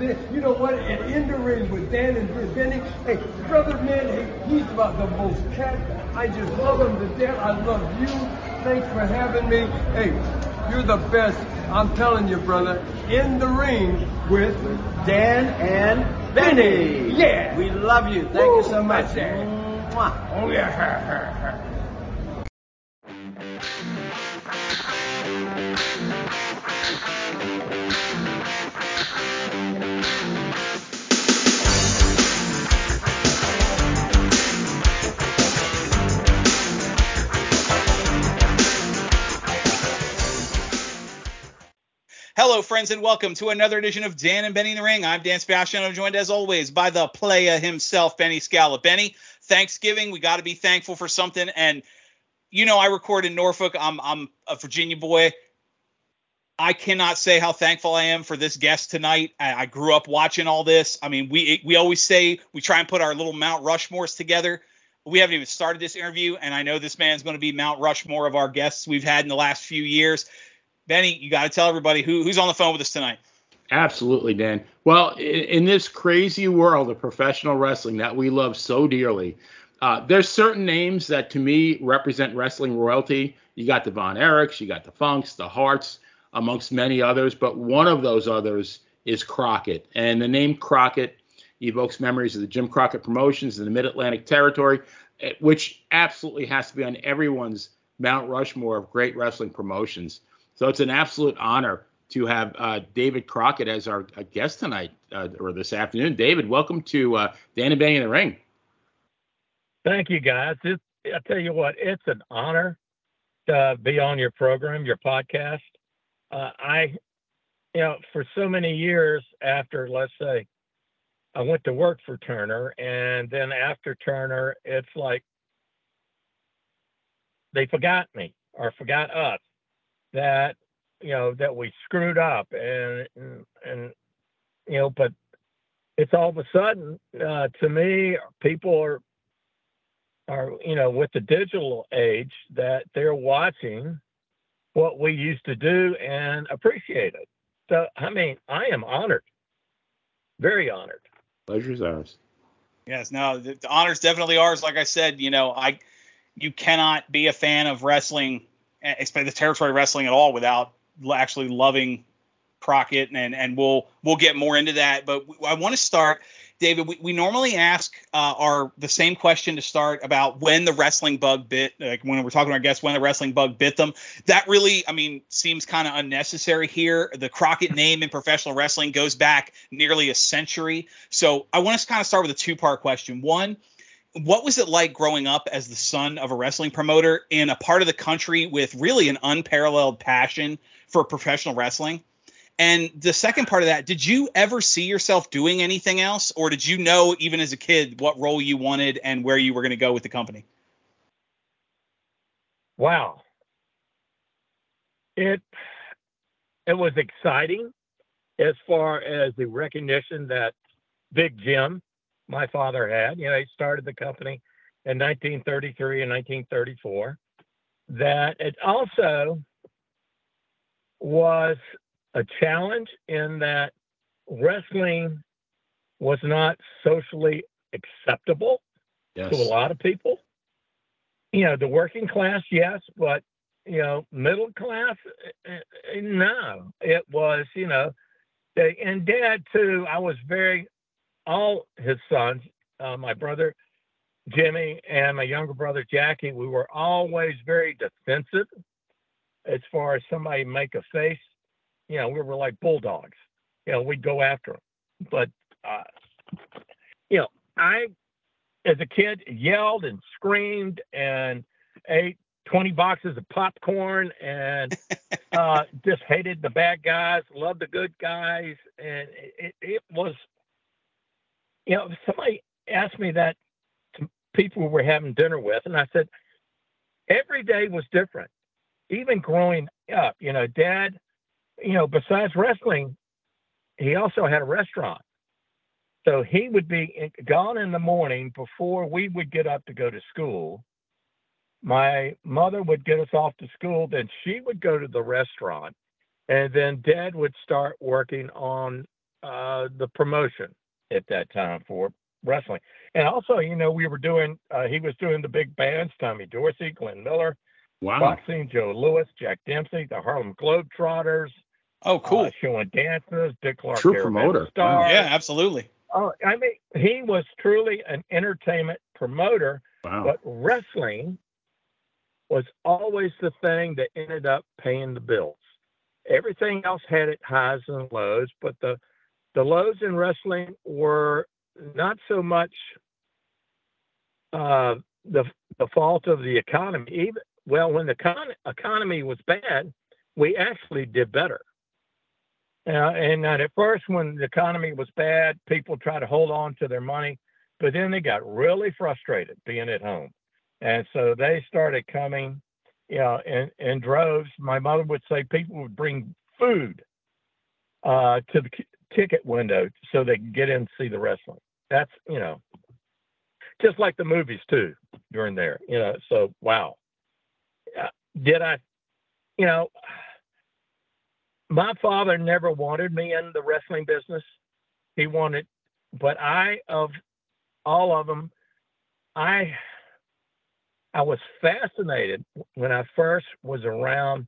You know what? And in the ring with Dan and Benny, hey, brother man, he's about the most cat. I just love him to death. I love you. Thanks for having me. Hey, you're the best. I'm telling you, brother. In the ring with Dan and Benny. Yeah. We love you. Thank you so much. Oh yeah. Hello, friends, and welcome to another edition of Dan and Benny in the Ring. I'm Dan Sebastiano, joined as always by the playa himself, Benny Scala. Benny, Thanksgiving, we got to be thankful for something. And you know, I record in Norfolk. I'm I'm a Virginia boy. I cannot say how thankful I am for this guest tonight. I, I grew up watching all this. I mean, we we always say we try and put our little Mount Rushmores together. We haven't even started this interview, and I know this man's going to be Mount Rushmore of our guests we've had in the last few years. Benny, you got to tell everybody who, who's on the phone with us tonight. Absolutely, Dan. Well, in, in, this crazy world of professional wrestling that we love so dearly, uh, there's certain names that to me represent wrestling royalty. You got the Von Erichs, you got the Funks, the Harts, amongst many others, but one of those others is Crockett. And the name Crockett evokes memories of the Jim Crockett promotions in the Mid Atlantic Territory, eh, which absolutely has to be on everyone's Mount Rushmore of great wrestling promotions. So it's an absolute honor to have uh, David Crockett as our uh, guest tonight uh, or this afternoon. David, welcome to uh, Dan and Benny in the Ring. Thank you, guys. It's, I tell you what, it's an honor to be on your program, your podcast. Uh, I, you know, for so many years after, let's say, I went to work for Turner, and then after Turner, it's like they forgot me or forgot us that you know that we screwed up and and, and you know but it's all of a sudden uh, to me people are are you know with the digital age that they're watching what we used to do and appreciate it. So i mean i am honored. Very honored. Pleasure's ours. Yes no the, the honor's definitely ours. Like i said you know i you cannot be a fan of wrestling especially the territory wrestling at all without actually loving Crockett, and and we'll we'll get more into that. But I want to start, David. We, we normally ask uh, our the same question to start about when the wrestling bug bit, like when we're talking to our guests, when the wrestling bug bit them. That really, I mean, seems kind of unnecessary here. The Crockett name in professional wrestling goes back nearly a century. So I want to kind of start with a two part question. One what was it like growing up as the son of a wrestling promoter in a part of the country with really an unparalleled passion for professional wrestling? And the second part of that, did you ever see yourself doing anything else, or did you know even as a kid what role you wanted and where you were going to go with the company? Wow, it it was exciting as far as the recognition that Big Jim my father had. You know, he started the company in 1933 and 1934. That it also was a challenge in that wrestling was not socially acceptable yes. to a lot of people. You know, the working class, yes, but you know, middle class, eh, eh, no. It was, you know, and dad too. I was very all his sons, uh, my brother Jimmy and my younger brother Jackie, we were always very defensive as far as somebody make a face. You know, we were like bulldogs. You know, we'd go after them. But, uh, you know, I, as a kid, yelled and screamed and ate 20 boxes of popcorn and uh, just hated the bad guys, loved the good guys. And it, it was you know, somebody asked me that to people we were having dinner with, and I said, every day was different. Even growing up, you know, dad, you know, besides wrestling, he also had a restaurant. So he would be gone in the morning before we would get up to go to school. My mother would get us off to school, then she would go to the restaurant, and then dad would start working on uh, the promotion at that time for wrestling. And also, you know, we were doing, uh, he was doing the big bands, Tommy Dorsey, Glenn Miller, wow. boxing, Joe Louis, Jack Dempsey, the Harlem Globetrotters. Oh, cool. Uh, showing dances, Dick Clark. True promoter. Wow. Yeah, absolutely. Oh, I mean, he was truly an entertainment promoter. Wow. But wrestling was always the thing that ended up paying the bills. Everything else had its highs and lows, but the the lows in wrestling were not so much uh, the the fault of the economy. Even well, when the con- economy was bad, we actually did better. Uh, and at first, when the economy was bad, people tried to hold on to their money, but then they got really frustrated being at home, and so they started coming, you know, in, in droves. My mother would say people would bring food uh, to the ticket window so they can get in and see the wrestling. That's you know, just like the movies too during there. You know, so wow. Uh, did I, you know, my father never wanted me in the wrestling business. He wanted, but I of all of them, I I was fascinated when I first was around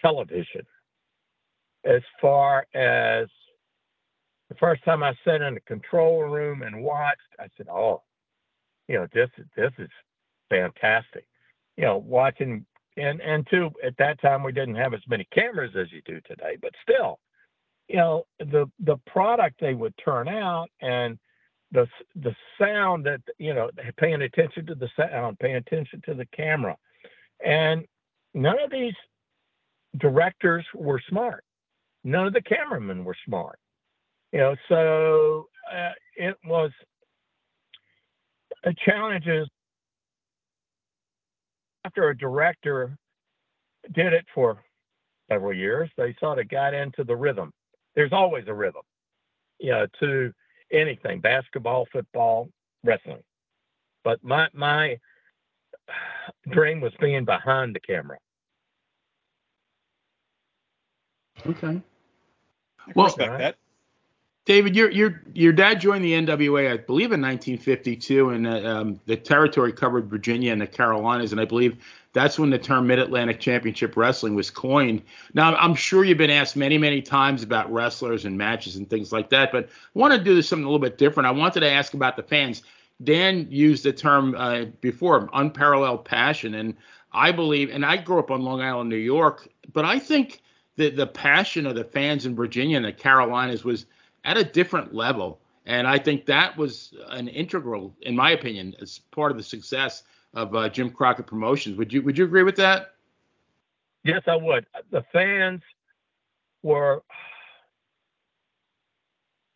television as far as the first time I sat in the control room and watched, I said, "Oh, you know, this this is fantastic." You know, watching and and two at that time we didn't have as many cameras as you do today, but still, you know, the the product they would turn out and the the sound that you know, paying attention to the sound, paying attention to the camera, and none of these directors were smart. None of the cameramen were smart. You know, so uh, it was a challenges after a director did it for several years, they sort of got into the rhythm. There's always a rhythm, you know, to anything, basketball, football, wrestling. But my my dream was being behind the camera. Okay. I well, respect that. David, your your your dad joined the NWA, I believe, in 1952, and uh, um, the territory covered Virginia and the Carolinas, and I believe that's when the term Mid Atlantic Championship Wrestling was coined. Now, I'm sure you've been asked many, many times about wrestlers and matches and things like that, but I want to do something a little bit different. I wanted to ask about the fans. Dan used the term uh, before, unparalleled passion, and I believe, and I grew up on Long Island, New York, but I think that the passion of the fans in Virginia and the Carolinas was at a different level. And I think that was an integral, in my opinion, as part of the success of uh, Jim Crockett Promotions. Would you Would you agree with that? Yes, I would. The fans were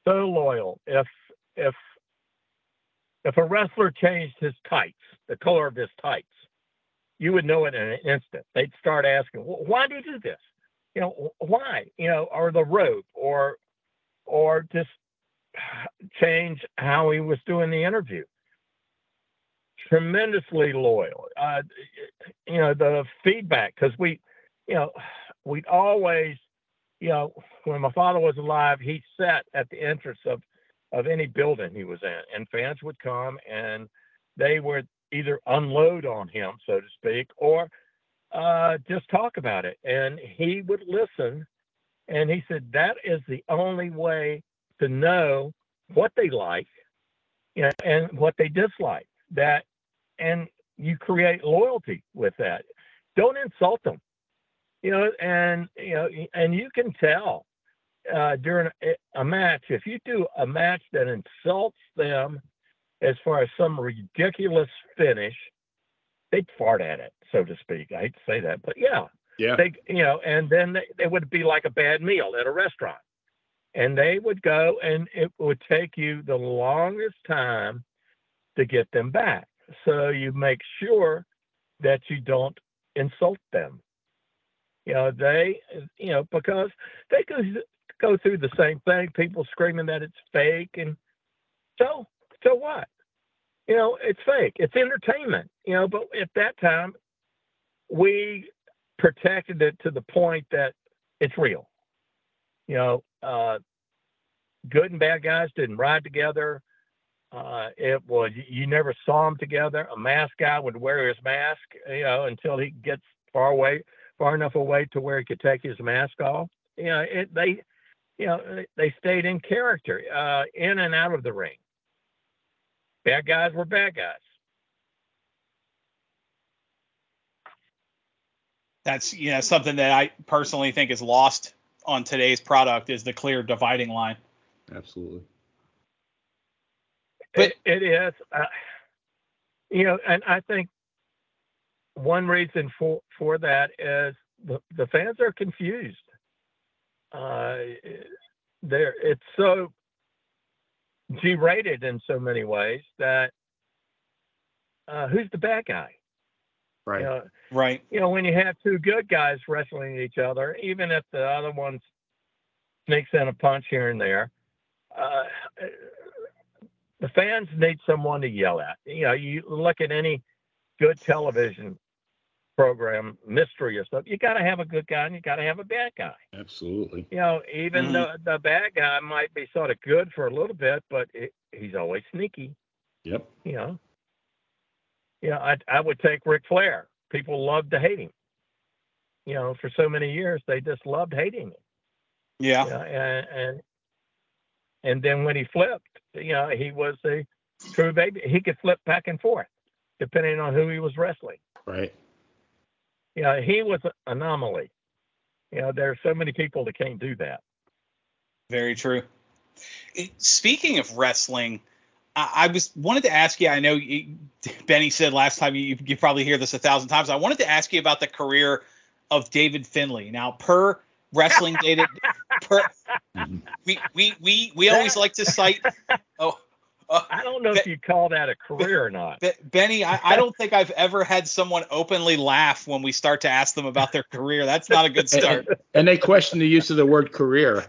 so loyal. If if if a wrestler changed his tights, the color of his tights, you would know it in an instant. They'd start asking, "Why do you do this? You know, why? You know, or the rope, or or just change how he was doing the interview. Tremendously loyal. Uh, you know, the feedback, because we, you know, we'd always, you know, when my father was alive, he sat at the entrance of, of any building he was in, and fans would come and they would either unload on him, so to speak, or uh, just talk about it. And he would listen and he said that is the only way to know what they like and what they dislike. That and you create loyalty with that. Don't insult them. You know, and you know, and you can tell uh, during a, a match if you do a match that insults them as far as some ridiculous finish, they'd fart at it, so to speak. I hate to say that, but yeah, yeah. They, you know, and then they, it would be like a bad meal at a restaurant. And they would go and it would take you the longest time to get them back. So you make sure that you don't insult them. You know, they, you know, because they could go through the same thing, people screaming that it's fake. And so, so what? You know, it's fake. It's entertainment, you know, but at that time, we protected it to the point that it's real. You know, uh, good and bad guys didn't ride together. Uh, it was you never saw them together. A mask guy would wear his mask, you know, until he gets far away, far enough away to where he could take his mask off. You know, it, they, you know, they stayed in character, uh, in and out of the ring. Bad guys were bad guys. That's you know something that I personally think is lost on today's product is the clear dividing line. Absolutely. But it, it is, uh, you know, and I think one reason for for that is the, the fans are confused. Uh, there, it's so G-rated in so many ways that uh, who's the bad guy? Right. You know, right. You know, when you have two good guys wrestling each other, even if the other one sneaks in a punch here and there, uh, the fans need someone to yell at. You know, you look at any good television program, mystery or stuff, you got to have a good guy and you got to have a bad guy. Absolutely. You know, even mm-hmm. the, the bad guy might be sort of good for a little bit, but it, he's always sneaky. Yep. You know, you know, I, I would take Ric Flair. People loved to hate him. You know, for so many years, they just loved hating him. Yeah. You know, and, and and then when he flipped, you know, he was a true baby. He could flip back and forth depending on who he was wrestling. Right. Yeah, he was an anomaly. You know, there are so many people that can't do that. Very true. Speaking of wrestling, I, I was wanted to ask you. I know you, Benny said last time you you probably hear this a thousand times. I wanted to ask you about the career of David Finley. Now, per wrestling data, per, we we we we always like to cite. Oh, uh, I don't know if you call that a career or not. Benny, I, I, don't think I've ever had someone openly laugh when we start to ask them about their career. That's not a good start. And, and they question the use of the word career.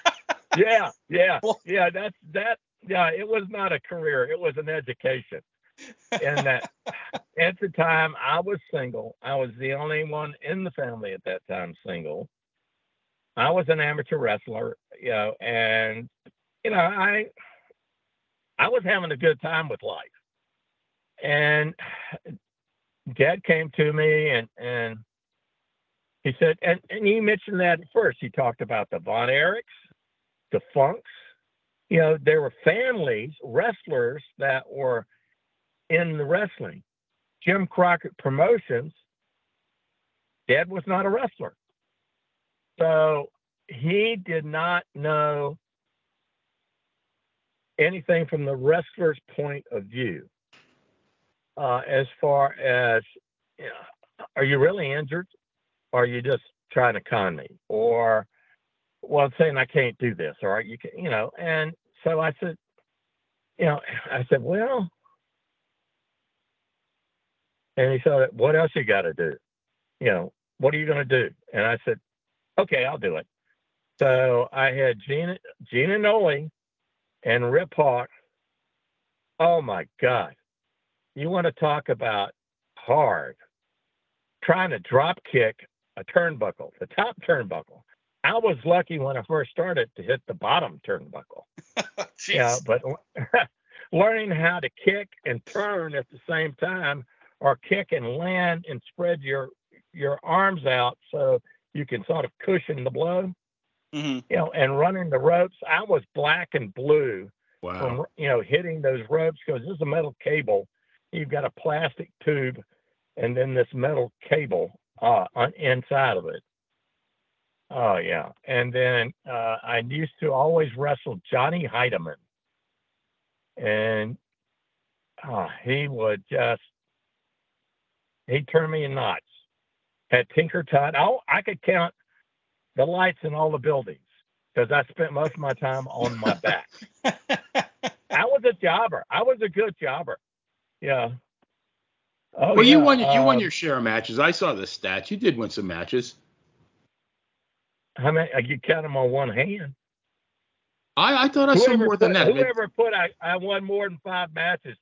yeah, yeah, yeah. That's that. Yeah, it was not a career. It was an education. And that at the time I was single. I was the only one in the family at that time single. I was an amateur wrestler, you know, and you know, I I was having a good time with life. And dad came to me and and he said, and, and he mentioned that first. He talked about the Von Erichs, the Funks. You know, there were families, wrestlers that were in the wrestling. Jim Crockett Promotions, dad was not a wrestler. So he did not know anything from the wrestler's point of view uh, as far as you know, are you really injured or are you just trying to con me or well saying i can't do this or you can you know and so i said you know i said well and he said what else you got to do you know what are you going to do and i said okay i'll do it so i had gina gina noli and Rip Hawk. Oh my God. You want to talk about hard. Trying to drop kick a turnbuckle, the top turnbuckle. I was lucky when I first started to hit the bottom turnbuckle. yeah, but learning how to kick and turn at the same time, or kick and land and spread your your arms out so you can sort of cushion the blow mm-hmm. you know, and running the ropes. I was black and blue wow. from you know hitting those ropes because this is a metal cable. You've got a plastic tube and then this metal cable uh, on inside of it. Oh yeah, and then uh, I used to always wrestle Johnny Heideman, and uh, he would just he turned me in knots. At Tinker Todd. Oh, I could count the lights in all the buildings because I spent most of my time on my back. I was a jobber. I was a good jobber. Yeah. Oh, well, yeah. you won you won um, your share of matches. I saw the stats. You did win some matches. How many? I you count them on one hand. I, I thought I whoever saw more put, than that. Whoever put I, I won more than five matches.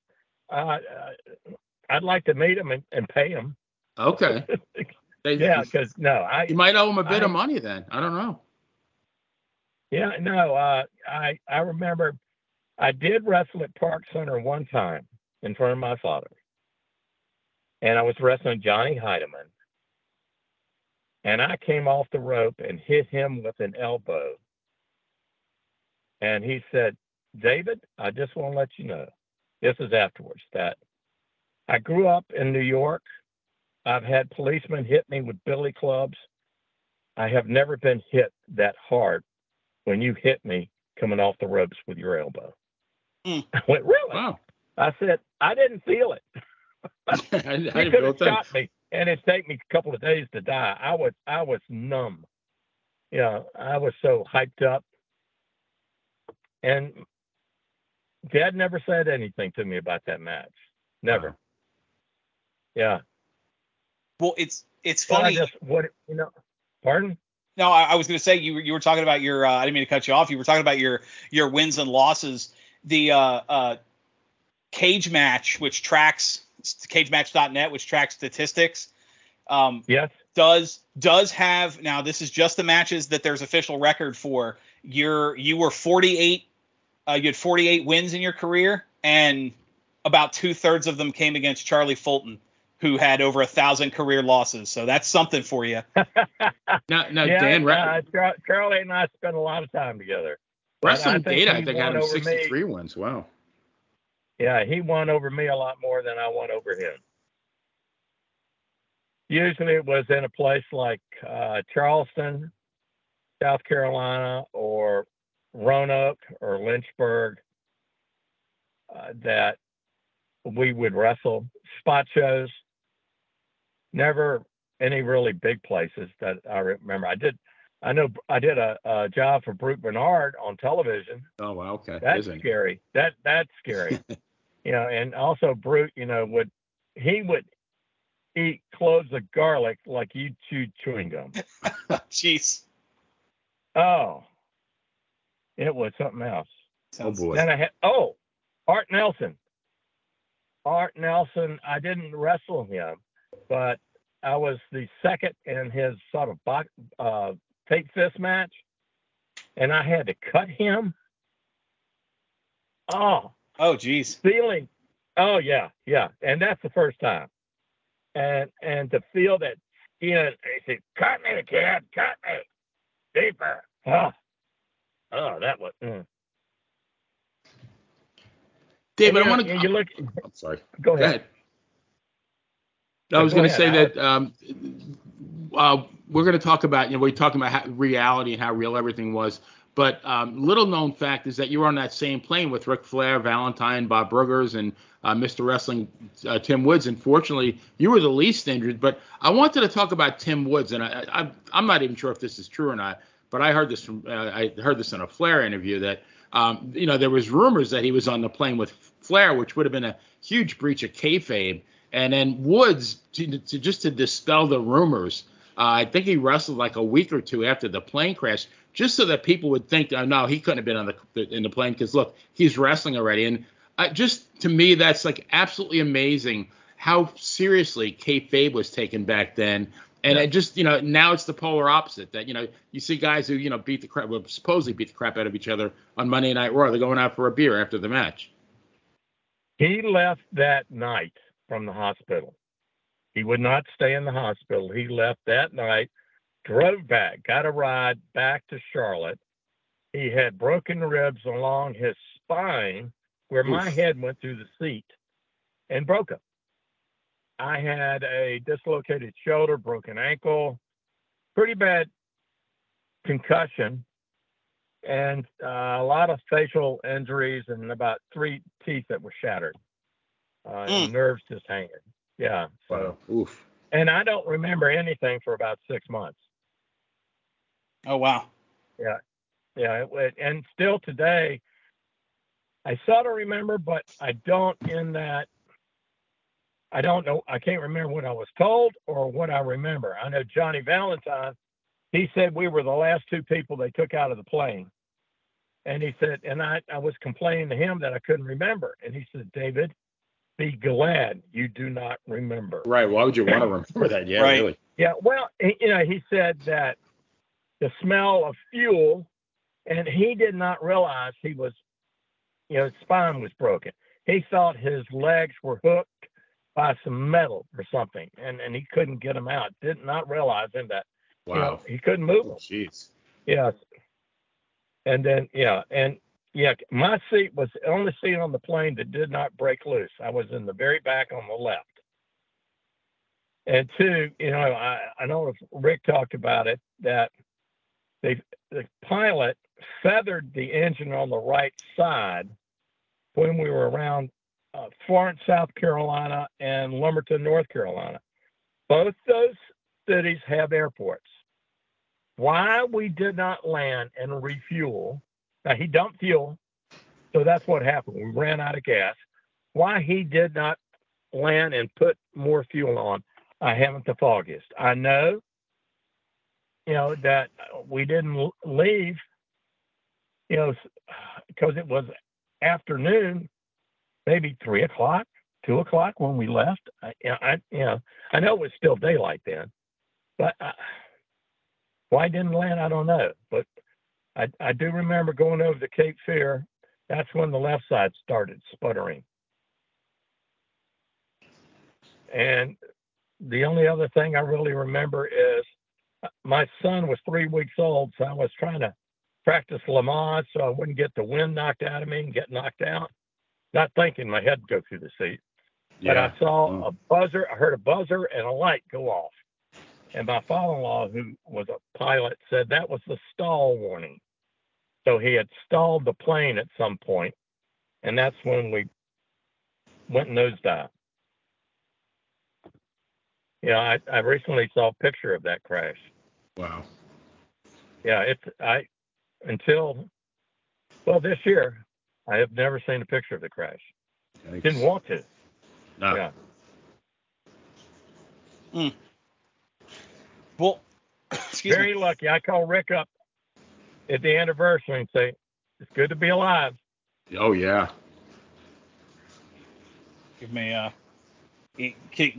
Uh, I'd like to meet them and, and pay them. Okay. They, yeah, because no, I you might owe him a bit I, of money then. I don't know. Yeah, no, uh, I I remember I did wrestle at Park Center one time in front of my father, and I was wrestling Johnny Heideman, and I came off the rope and hit him with an elbow, and he said, "David, I just want to let you know, this is afterwards that I grew up in New York. I've had policemen hit me with billy clubs. I have never been hit that hard when you hit me coming off the ropes with your elbow. Mm. I went, really? Wow. I said, I didn't feel it. I, I could have shot me, and it'd take me a couple of days to die. I was, I was numb. Yeah, I was so hyped up. And Dad never said anything to me about that match. Never. Wow. Yeah. Well, it's it's funny. Well, just, what you know? Pardon? No, I, I was going to say you you were talking about your. Uh, I didn't mean to cut you off. You were talking about your your wins and losses. The uh, uh, cage match, which tracks cagematch.net, which tracks statistics. Um, yes. Does does have now? This is just the matches that there's official record for. You're you were 48. Uh, you had 48 wins in your career, and about two thirds of them came against Charlie Fulton who had over a thousand career losses. So that's something for you. now, now yeah, Dan, uh, Charlie and I spent a lot of time together. Wrestling I data, I think I had him 63 me. ones. Wow. Yeah, he won over me a lot more than I won over him. Usually it was in a place like uh, Charleston, South Carolina, or Roanoke or Lynchburg uh, that we would wrestle spot shows never any really big places that I remember. I did, I know I did a, a job for Brute Bernard on television. Oh wow, okay. That's Isn't scary. It? That that's scary. you know, and also Brute, you know, would he would eat cloves of garlic like you chew chewing gum. Jeez. Oh, it was something else. Sounds oh boy. Then I had oh, Art Nelson. Art Nelson, I didn't wrestle him, but I was the second in his sort of box, uh, tape fist match, and I had to cut him. Oh. Oh, geez. Feeling. Oh yeah, yeah, and that's the first time. And and to feel that skin, he said, "Cut me, kid, cut me deeper." Oh, oh that was. Mm. David, I want to. You look. I'm sorry. Go ahead. Go ahead. I was going to say that um, uh, we're going to talk about, you know, we're talking about how, reality and how real everything was. But um, little known fact is that you were on that same plane with Ric Flair, Valentine, Bob Bruggers, and uh, Mr. Wrestling uh, Tim Woods. Unfortunately, you were the least injured. But I wanted to talk about Tim Woods, and I, am not even sure if this is true or not. But I heard this from uh, I heard this in a Flair interview that um, you know there was rumors that he was on the plane with Flair, which would have been a huge breach of kayfabe. And then Woods, to, to just to dispel the rumors, uh, I think he wrestled like a week or two after the plane crash, just so that people would think, oh, no, he couldn't have been on the in the plane because look, he's wrestling already. And uh, just to me, that's like absolutely amazing how seriously kayfabe was taken back then. And yeah. just you know now it's the polar opposite that you know you see guys who you know beat the crap well, supposedly beat the crap out of each other on Monday Night Raw. They're going out for a beer after the match. He left that night from the hospital. He would not stay in the hospital. He left that night, drove back, got a ride back to Charlotte. He had broken ribs along his spine where Oof. my head went through the seat and broke them. I had a dislocated shoulder, broken ankle, pretty bad concussion, and uh, a lot of facial injuries and about three teeth that were shattered uh, mm. nerves just hanging. Yeah. So. Oof. And I don't remember anything for about six months. Oh wow. Yeah. Yeah. It, and still today, I sort of remember, but I don't in that. I don't know. I can't remember what I was told or what I remember. I know Johnny Valentine. He said we were the last two people they took out of the plane. And he said, and I, I was complaining to him that I couldn't remember. And he said, David, be glad you do not remember. Right. Why would you want to remember that? Yeah, right. really. Yeah. Well, you know, he said that the smell of fuel and he did not realize he was, you know, his spine was broken. He thought his legs were hooked by some metal or something, and and he couldn't get them out. Did not realizing that. Wow. You know, he couldn't move them. Jeez. Yeah. And then yeah, and yeah, my seat was the only seat on the plane that did not break loose. I was in the very back on the left. And two, you know, I, I know Ric talked about it that they, the pilot feathered the engine on the right side when we were around uh, Florence, South Carolina, and Lumberton, North Carolina. Both those cities have airports. Why we did not land and refuel? Now he dumped fuel, so that's what happened. We ran out of gas. Why he did not land and put more fuel on? I haven't the foggiest. I know, you know, that we didn't leave, you know, because it was afternoon, maybe three o'clock, two o'clock when we left. I, I you know, I know it was still daylight then, but I, why didn't land? I don't know. But I, I do remember going over to Cape Fear. That's when the left side started sputtering. And the only other thing I really remember is uh, my son was three weeks old, so I was trying to practice Lamaze so I wouldn't get the wind knocked out of me and get knocked out. Not thinking my head would go through the seat. Yeah. But I saw mm. a buzzer, I heard a buzzer and a light go off. And my father in law, who was a pilot, said that was the stall warning. So he had stalled the plane at some point, and that's when we went nosedive. Yeah, I, I recently saw a picture of that crash. Wow. Yeah, it's I until well this year I have never seen a picture of the crash. Yikes. Didn't want to. No. Yeah. Mm. Well, excuse very me. lucky. I call Ric up at the anniversary and say, "It's good to be alive." Oh yeah. Give me uh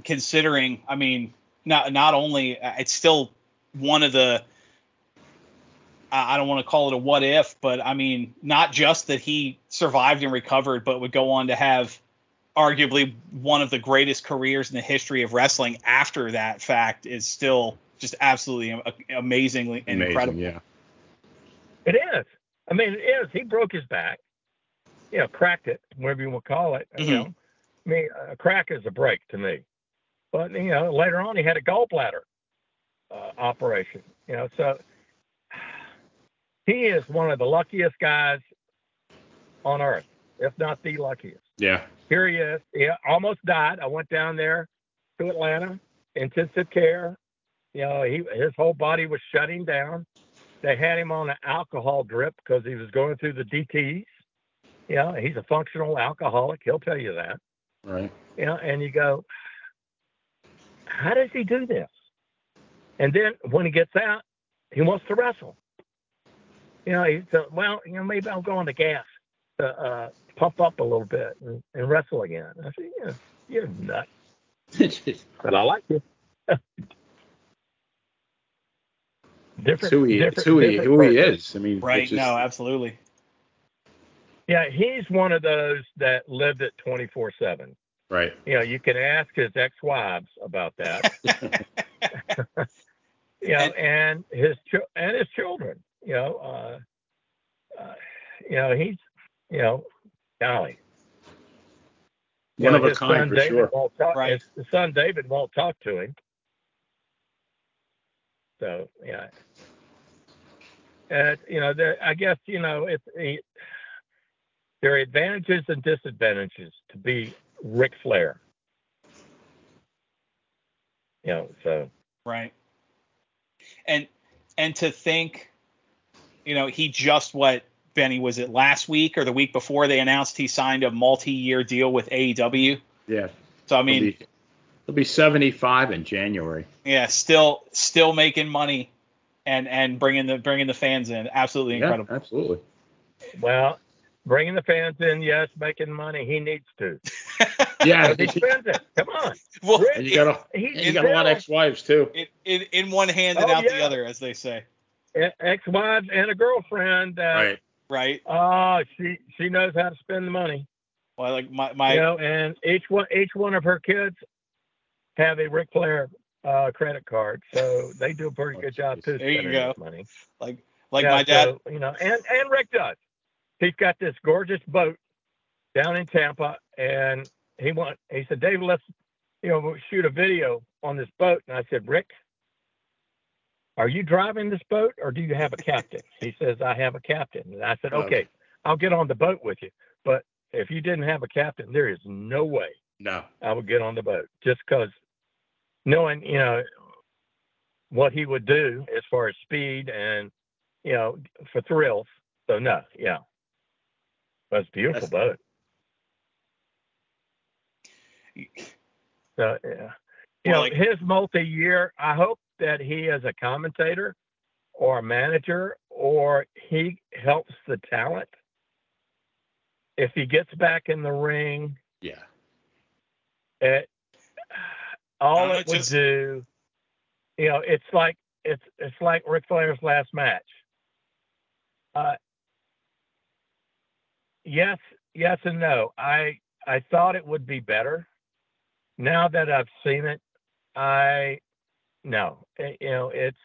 considering, I mean, not not only uh, it's still one of the I don't want to call it a what if, but I mean, not just that he survived and recovered, but would go on to have arguably one of the greatest careers in the history of wrestling after that fact is still just absolutely amazingly Amazing, incredible. Yeah. It is. I mean, it is. He broke his back, you know, cracked it, whatever you want to call it. Mm-hmm. You know, I mean, a crack is a break to me. But you know, later on, he had a gallbladder uh, operation. You know, so he is one of the luckiest guys on earth, if not the luckiest. Yeah. Here he is. He almost died. I went down there to Atlanta, intensive care. You know, he his whole body was shutting down. They had him on an alcohol drip because he was going through the DTs. You know, he's a functional alcoholic. He'll tell you that. Right. You know, and you go, how does he do this? And then when he gets out, he wants to wrestle. You know, he said, well, you know, maybe I'll go on the gas to uh, pump up a little bit and, and wrestle again. I said, yeah, you're nuts. but I like you. different, who he, different, who he, who he is. I mean, right? Just... No, absolutely. Yeah, he's one of those that lived it 24 7. Right. You know, you can ask his ex wives about that. you know, and his and his children. You know, uh, uh, you know, he's, you know, golly. One you know, of a kind for David sure. Won't talk, right. His son David won't talk to him. So yeah, and you know, there, I guess you know it's it, there are advantages and disadvantages to be Ric Flair. You know, so right. And and to think, you know, he just what Benny was it last week or the week before they announced he signed a multi-year deal with AEW. Yeah. So I mean, he'll be, he'll be 75 in January. Yeah, still still making money and and bringing the bringing the fans in. Absolutely incredible. Yeah, absolutely. Well, bringing the fans in, yes, making money. He needs to. yeah, he spends it. Come on. Well, Ric, you got a, you got a lot of ex-wives too. In, in, in one hand and oh, out yeah. the other, as they say. ex-wives and a girlfriend. That, right. Right. Oh, uh, she she knows how to spend the money. Well, like my my. You know, and each one each one of her kids have a Ric Flair uh, credit card, so they do a pretty good job too. There you go. Money. Like like yeah, my dad. So, you know, and and Ric does. He's got this gorgeous boat down in Tampa, and he want he said, Dave, let's you know shoot a video on this boat. And I said, Ric, are you driving this boat or do you have a captain? he says, I have a captain. And I said, okay, I'll get on the boat with you. But if you didn't have a captain, there is no way no I would get on the boat just because knowing, you know, what he would do as far as speed and, you know, for thrills. So no, yeah. It's beautiful That's... boat. So yeah. You well, know, like... his multi year, I hope that he as a commentator or a manager or he helps the talent. If he gets back in the ring, yeah, it, all it would just... do, you know, it's like it's it's like Ric Flair's last match. Uh, yes, yes, and no. I I thought it would be better. Now that I've seen it, I no, eh, you know, it's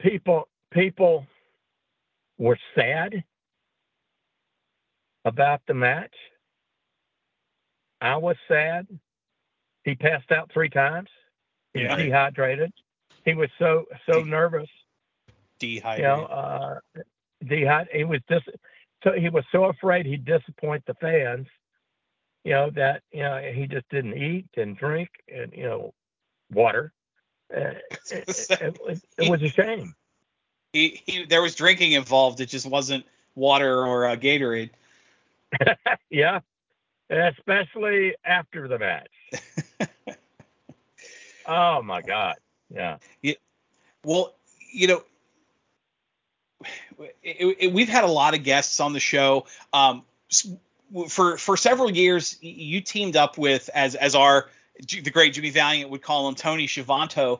people people were sad about the match. I was sad. He passed out three times. He yeah. dehydrated. He was so so De- nervous. Dehydrated. You know, uh, dehydrated. He was just so he was so afraid he'd disappoint the fans. You know that you know he just didn't eat and drink and you know water. Uh, it, it, it, it, was a shame. He, he, there was drinking involved. It just wasn't water or uh, Gatorade. yeah, especially after the match. oh my God. Yeah. yeah. Well, you know, we've had a lot of guests on the show. Um, for for several years, you teamed up with as as our the great Jimmy Valiant would call him Tony Schiavone,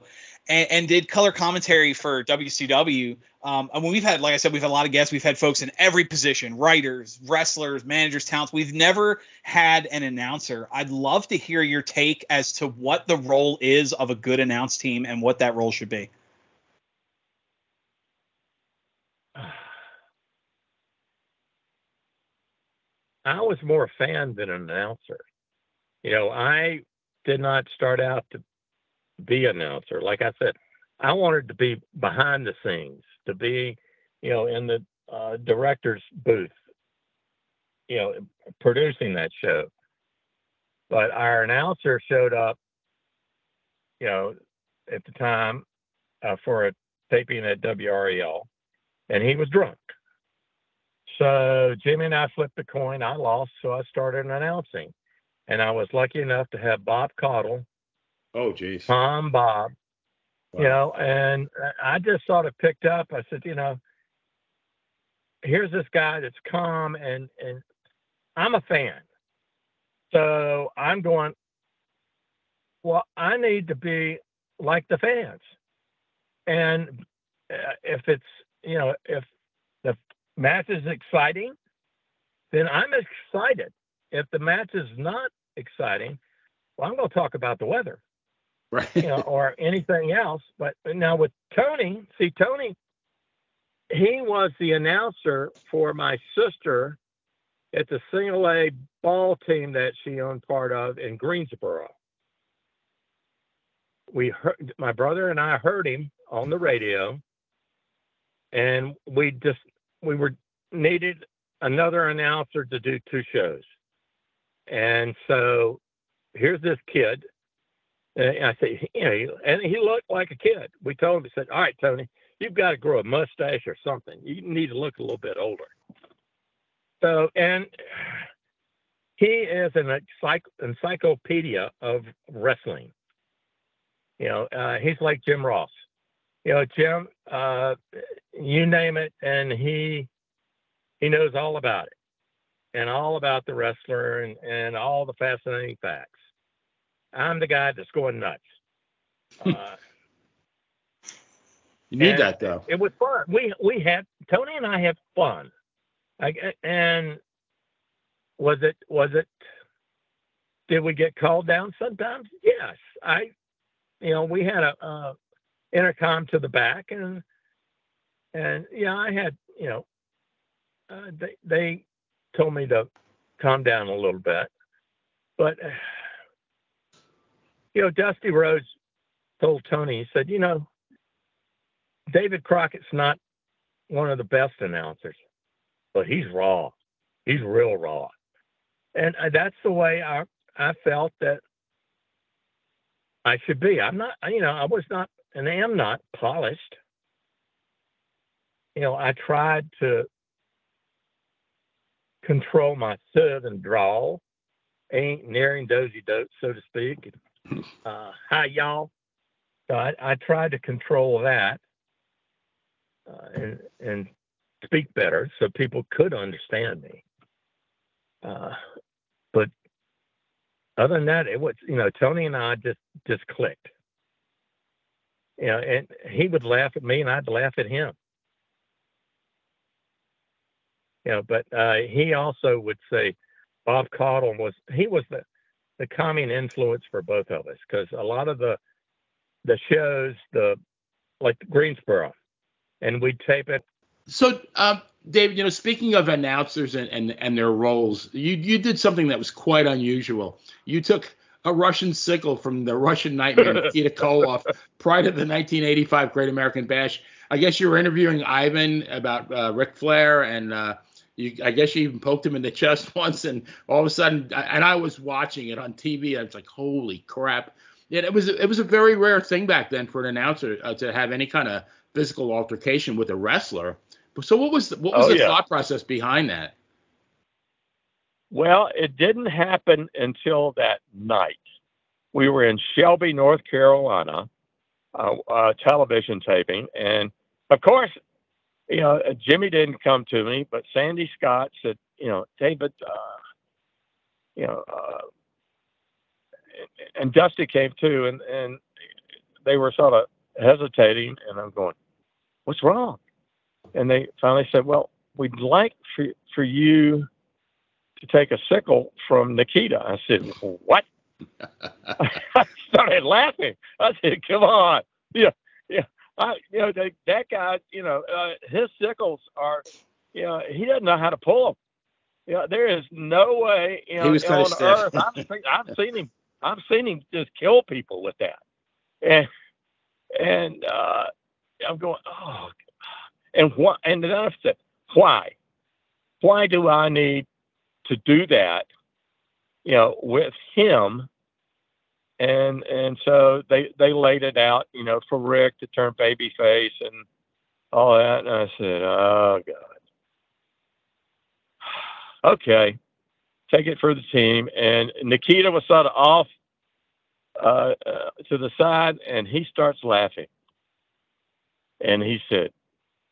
and, and did color commentary for WCW. Um, and we've had, like I said, we've had a lot of guests. We've had folks in every position: writers, wrestlers, managers, talents. We've never had an announcer. I'd love to hear your take as to what the role is of a good announce team and what that role should be. I was more a fan than an announcer. You know, I did not start out to be an announcer. Like I said, I wanted to be behind the scenes, to be, you know, in the uh, director's booth, you know, producing that show. But our announcer showed up, you know, at the time uh, for a taping at WRAL, and he was drunk. So Jimmy and I flipped the coin. I lost, so I started announcing and I was lucky enough to have Bob Caudle. Oh, geez. Tom Bob. Wow. You know, and I just sort of picked up. I said, you know, here's this guy that's calm, and and I'm a fan. So I'm going. Well, I need to be like the fans, and uh, if it's you know if the match is exciting, then I'm excited if the match is not exciting, well, I'm going to talk about the weather, right? You know, or anything else. But now with Tony, see, Tony, he was the announcer for my sister at the single A ball team that she owned part of in Greensboro. We heard my brother and I heard him on the radio, and we just we were needed another announcer to do two shows. And so here's this kid. And I said, you know, and he looked like a kid. We told him, he said, all right, Tony, you've got to grow a mustache or something. You need to look a little bit older. So, and he is an encyclopedia of wrestling. You know, uh, he's like Jim Ross. You know, Jim, uh, you name it, and he he knows all about it and all about the wrestler and, and all the fascinating facts. I'm the guy that's going nuts. Uh, You need that though. It was fun. We we had Tony and I had fun. I, and was it was it did we get called down sometimes? Yes. I you know, we had a, a intercom to the back and and yeah, I had, you know, uh, they they told me to calm down a little bit. But you know, Dusty Rhodes told Tony, he said, you know, David Crockett's not one of the best announcers, but he's raw. He's real raw. And uh, that's the way I, I felt that I should be. I'm not, you know, I was not and I am not polished. You know, I tried to control my southern drawl, ain't nearing dozy dope, so to speak. Uh, hi, y'all. So I, I tried to control that uh, and and speak better so people could understand me. Uh, but other than that, it was you know Tony and I just just clicked. You know, and he would laugh at me and I'd laugh at him. You know, but uh, he also would say Bob Caudle was he was the the common influence for both of us because a lot of the the shows the like Greensboro and we'd tape it. So, um, David, you know, speaking of announcers and, and, and their roles, you, you did something that was quite unusual. You took a Russian sickle from the Russian nightmare Nikita Koloff prior to the 1985 Great American Bash. I guess you were interviewing Ivan about uh, Ric Flair, and uh, you, I guess you even poked him in the chest once, and all of a sudden, and I was watching it on TV. I was like, "Holy crap!" It was it was a very rare thing back then for an announcer uh, to have any kind of physical altercation with a wrestler. So what was the, what was oh, the yeah. thought process behind that? Well, it didn't happen until that night. We were in Shelby, North Carolina, uh, uh, television taping, and of course, you know, Jimmy didn't come to me, but Sandy Scott said, you know, David, uh, you know, uh, and Dusty came too, and and they were sort of hesitating, and I'm going, what's wrong? And they finally said, well, we'd like for, for you to take a sickle from Nikita. I said, what? I started laughing. I said, come on. Yeah, yeah. I, you know, they, that guy, you know, uh, his sickles are, you know, he doesn't know how to pull them. You know, there is no way, you know, on earth. I've, I've seen him. I've seen him just kill people with that. And, and, uh, I'm going, oh, and what? And then I said, why? Why do I need to do that? You know, with him. And and so they they laid it out, you know, for Ric to turn babyface and all that. And I said, oh God. okay, take it for the team. And Nikita was sort of off uh, uh, to the side, and he starts laughing and he said,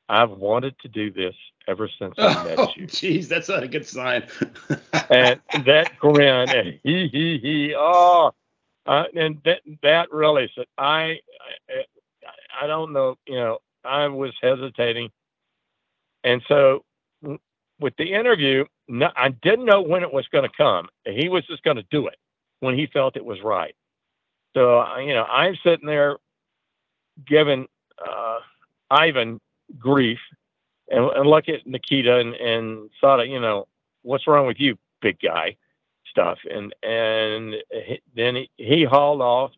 I've wanted to do this ever since I met oh, you. Jeez, that's not a good sign. and that grin, and he, he, he, oh, uh, and that, that really said, I, I, I don't know, you know, I was hesitating. And so with the interview, no, I didn't know when it was going to come. He was just going to do it when he felt it was right. So, you know, I'm sitting there giving, uh, Ivan grief and, and look at Nikita and, and thought, you know, what's wrong with you, big guy stuff. And, and then he, he hauled off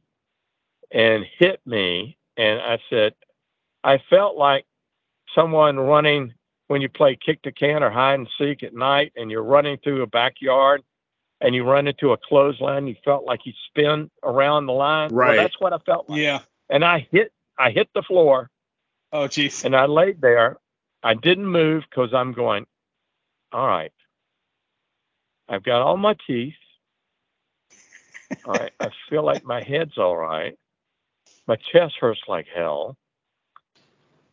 and hit me. And I said, I felt like someone running when you play kick the can or hide and seek at night and you're running through a backyard and you run into a clothesline, you felt like you spin around the line. Right. Well, that's what I felt like. Yeah. And I hit, I hit the floor Oh, jeez. And I laid there. I didn't move because I'm going, all right. I've got all my teeth. All right. I feel like my head's all right. My chest hurts like hell.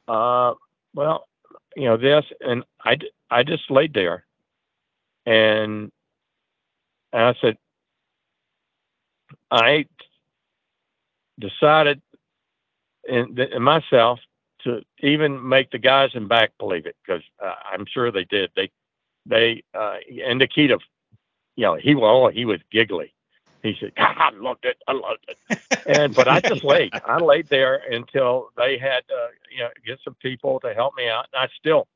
Uh, well, you know, this, and I, I just laid there and, and I said, I decided in, in myself to even make the guys in back believe it because uh, I'm sure they did. They they uh, and Nikita, you know, he well he was giggly. He said, "I loved it, I loved it," and but I just laid. I laid there until they had uh, you know get some people to help me out, and I still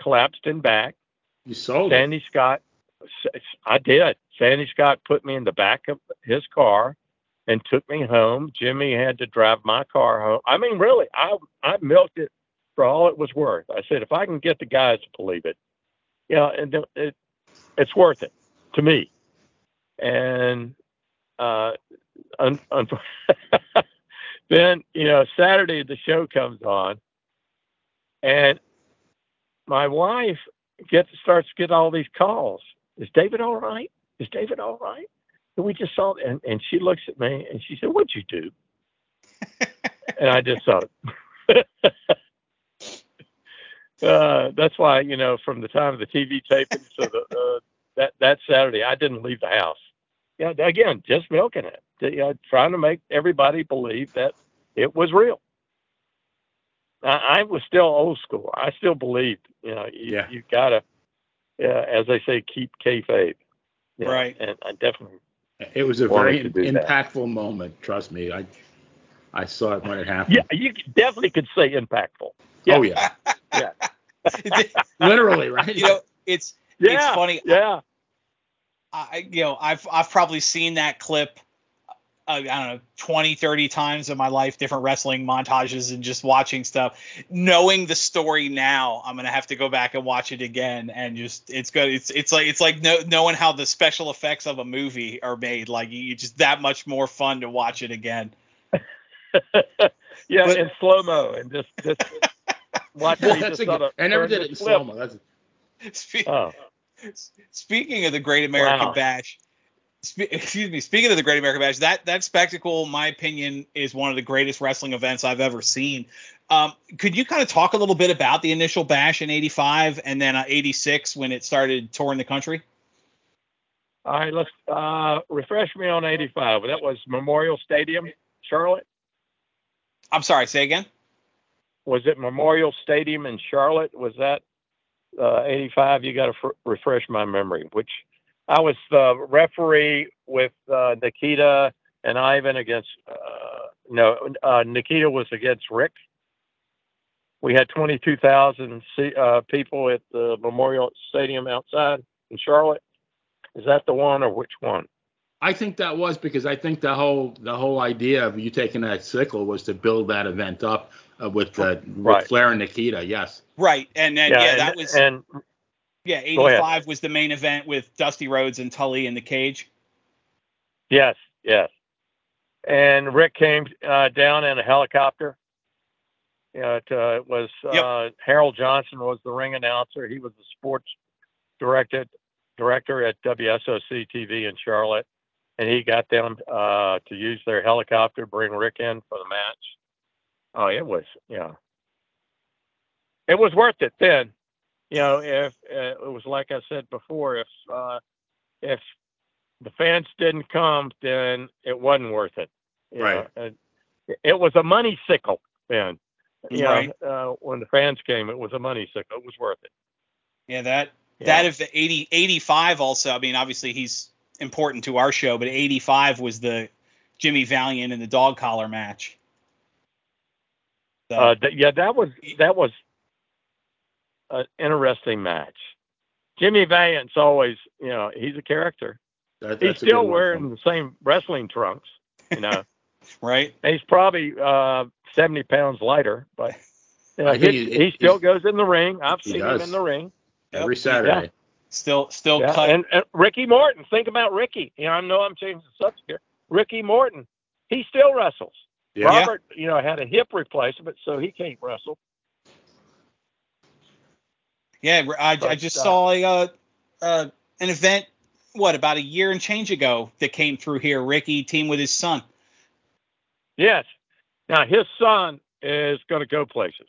collapsed in back. You sold Sandy it. Scott. I did. Sandy Scott put me in the back of his car and took me home. Jimmy had to drive my car home. I mean, really, I I milked it for all it was worth. I said, if I can get the guys to believe it, you know, and it, it's worth it to me. And uh, un, un, then you know, Saturday the show comes on, and my wife gets starts to get all these calls. Is David all right? Is David all right? And we just saw, and, and she looks at me and she said, What'd you do? and I just thought, uh, that's why, you know, from the time of the TV taping to the, uh, that, that Saturday, I didn't leave the house. Yeah, again, just milking it, you know, trying to make everybody believe that it was real. I, I was still old school. I still believed, you know, you, yeah. you gotta, uh, as they say, keep kayfabe. Know, right. And I definitely it was a very impactful that. moment. Trust me, I I saw it when it happened. Yeah, you definitely could say impactful. Yeah. Oh yeah, yeah. Literally, right? You know, it's yeah, it's funny. Yeah. I you know I've I've probably seen that clip I don't know 20 30 times in my life different wrestling montages and just watching stuff knowing the story now I'm going to have to go back and watch it again and just it's good it's it's like it's like know, knowing how the special effects of a movie are made like you just that much more fun to watch it again yeah but, in slow mo and just just watch well, just good, I never did it in slow mo that's Spe- oh. Speaking of the Great American wow. Bash, excuse me. Speaking of the Great American Bash, that that spectacle, my opinion, is one of the greatest wrestling events I've ever seen. Um, could you kind of talk a little bit about the initial bash in '85 and then uh, '86 when it started touring the country? All right, let's uh, refresh me on '85. That was Memorial Stadium, Charlotte. I'm sorry. Say again. Was it Memorial Stadium in Charlotte? Was that uh, '85? You got to fr- refresh my memory. Which I was the referee with uh, Nikita and Ivan against. Uh, no, uh, Nikita was against Ric. We had 22,000 uh, people at the Memorial Stadium outside in Charlotte. Is that the one, or which one? I think that was because I think the whole the whole idea of you taking that sickle was to build that event up uh, with uh, right. Flair and Nikita. Yes. Right, and then yeah, yeah that was and yeah, 85 was the main event with Dusty Rhodes and Tully in the cage. Yes, yes. And Ric came uh, down in a helicopter. You know, it uh, was yep. uh, Harold Johnson was the ring announcer. He was the sports directed director at WSOC TV in Charlotte, and he got them uh, to use their helicopter, bring Ric in for the match. Oh, it was yeah, it was worth it then you know, if uh, it was like I said before, if uh, if the fans didn't come, then it wasn't worth it. right. it was a money sickle then. You right. know, uh, when the fans came, it was a money sickle. It was worth it. Yeah, that yeah. that if the 80, 85 also. I mean, obviously he's important to our show, but 85 was the Jimmy Valiant and the dog collar match. So, uh, th- yeah, that was that was an interesting match. Jimmy Valiant's always, you know, he's a character. That, he's still wearing the same wrestling trunks, you know. right. And he's probably uh, 70 pounds lighter, but you know, he, he, he, still goes in the ring. I've seen does. him in the ring every Saturday. Yeah. Still, still yeah. cut. And, and, Ricky Morton. Think about Ricky. You know, I know I'm changing the subject here. Ricky Morton. He still wrestles. Yeah. Robert, you know, had a hip replacement, so he can't wrestle. Yeah, I, but, I just uh, saw a, uh, uh, an event, what, about a year and change ago that came through here. Ricky team with his son. Yes. Now, his son is going to go places.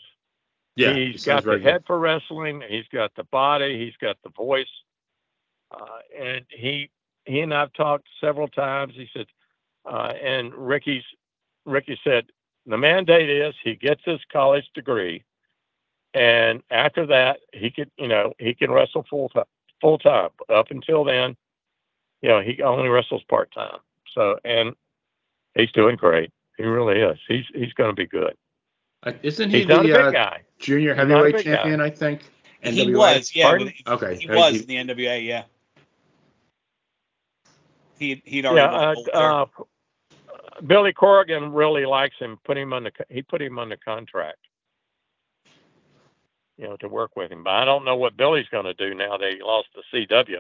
Yeah, he's got the head for wrestling. He's got the body. He's got the voice. Uh, and he he and I've talked several times. He said, uh, and Ricky's Ricky said, the mandate is he gets his college degree, and after that he could, you know, he can wrestle full time. Full time. Up until then, you know, he only wrestles part time. So, and he's doing great. He really is. He's he's going to be good. Uh, isn't he he's the uh, guy. junior heavyweight champion? Guy. I think. NWA? He was, yeah. okay. He was in the NWA, yeah. He he'd already. Yeah, uh, uh, Billy Corgan really likes him. Put him on the he put him on the contract. You know, to work with him. But I don't know what Billy's going to do now that he lost the CW.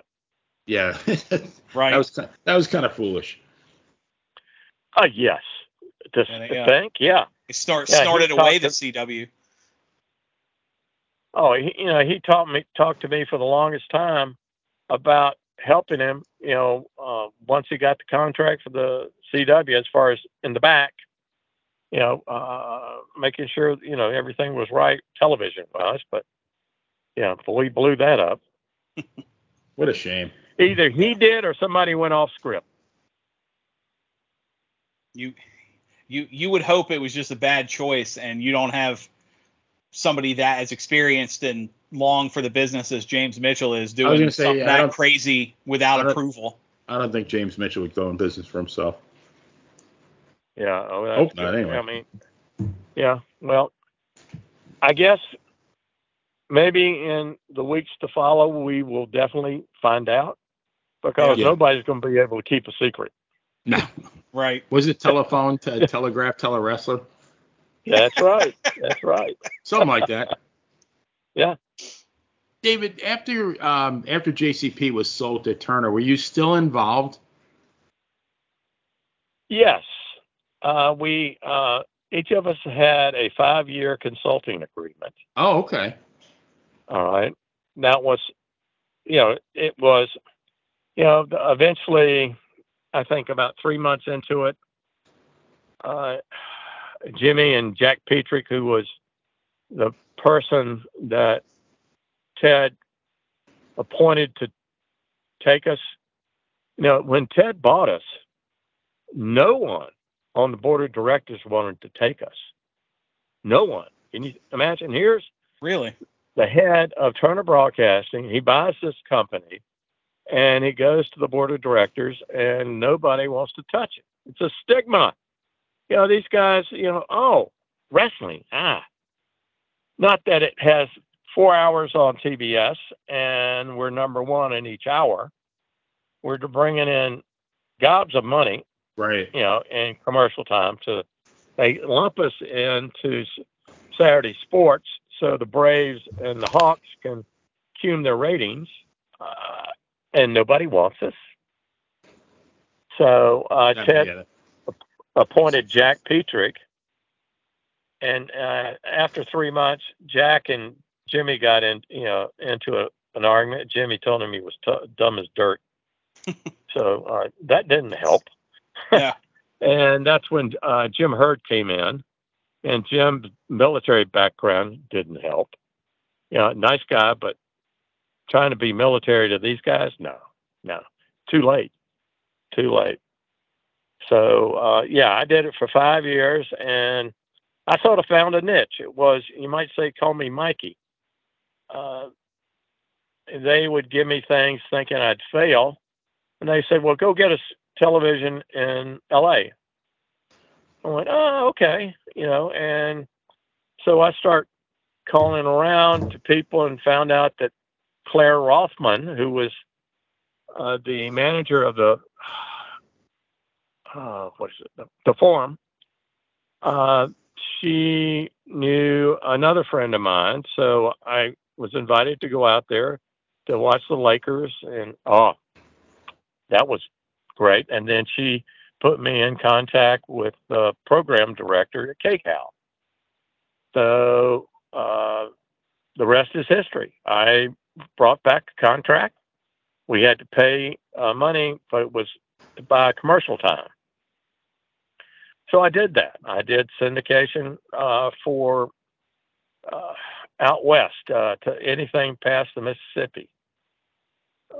Yeah, right. That was that was kind of foolish. Uh, yes. To yeah. think, yeah. He start yeah, snorted away the CW. Oh, he, you know, he taught me talked to me for the longest time about helping him. You know, uh, once he got the contract for the CW, as far as in the back, you know, uh, making sure you know everything was right television wise. But yeah, we blew that up. what a shame. Either he did or somebody went off script. You, you, you would hope it was just a bad choice, and you don't have somebody that as experienced and long for the business as James Mitchell is doing say, something that crazy without I approval. I don't think James Mitchell would go in business for himself. Yeah. Oh, Hope not. Anyway. I mean, yeah. Well, I guess maybe in the weeks to follow, we will definitely find out because yeah. nobody's going to be able to keep a secret. No. Right. Was it telephone, to telegraph, wrestler? That's right. That's right. Something like that. Yeah. David, after um, after JCP was sold to Turner, were you still involved? Yes. Uh, we uh, each of us had a five year consulting agreement. Oh, okay. All right. That was, you know, it was, you know, eventually, I think about three months into it, uh, Jimmy and Jack Petrik, who was the person that Ted appointed to take us. You know, when Ted bought us, no one on the board of directors wanted to take us. No one. Can you imagine? Here's really the head of Turner Broadcasting. He buys this company and he goes to the board of directors and nobody wants to touch it. It's a stigma. You know, these guys, you know, oh, wrestling. Ah. Not that it has four hours on TBS and we're number one in each hour. We're bringing in gobs of money right? You know, in commercial time to they lump us into Saturday sports so the Braves and the Hawks can cume their ratings, uh, and nobody wants us. So uh, Ted appointed Jack Petrik, and uh, after three months, Jack and Jimmy got in, you know, into a, an argument. Jimmy told him he was t- dumb as dirt, so uh, that didn't help. Yeah. and that's when uh, Jim Herd came in, and Jim's military background didn't help. You know, nice guy, but trying to be military to these guys, no, no, too late, too late. So uh, yeah, I did it for five years, and I sort of found a niche. It was, you might say, call me Mikey. Uh, they would give me things thinking I'd fail, and they said, "Well, go get us television in LA. I went, oh, okay, you know, and so I start calling around to people and found out that Claire Rothman, who was uh, the manager of the uh, what is it, the, the forum, uh, she knew another friend of mine, so I was invited to go out there to watch the Lakers, and oh, that was great. And then she put me in contact with the program director at KCAL. So uh, the rest is history. I brought back a contract. We had to pay uh, money, but it was buy commercial time. So I did that. I did syndication uh, for uh, out west uh, to anything past the Mississippi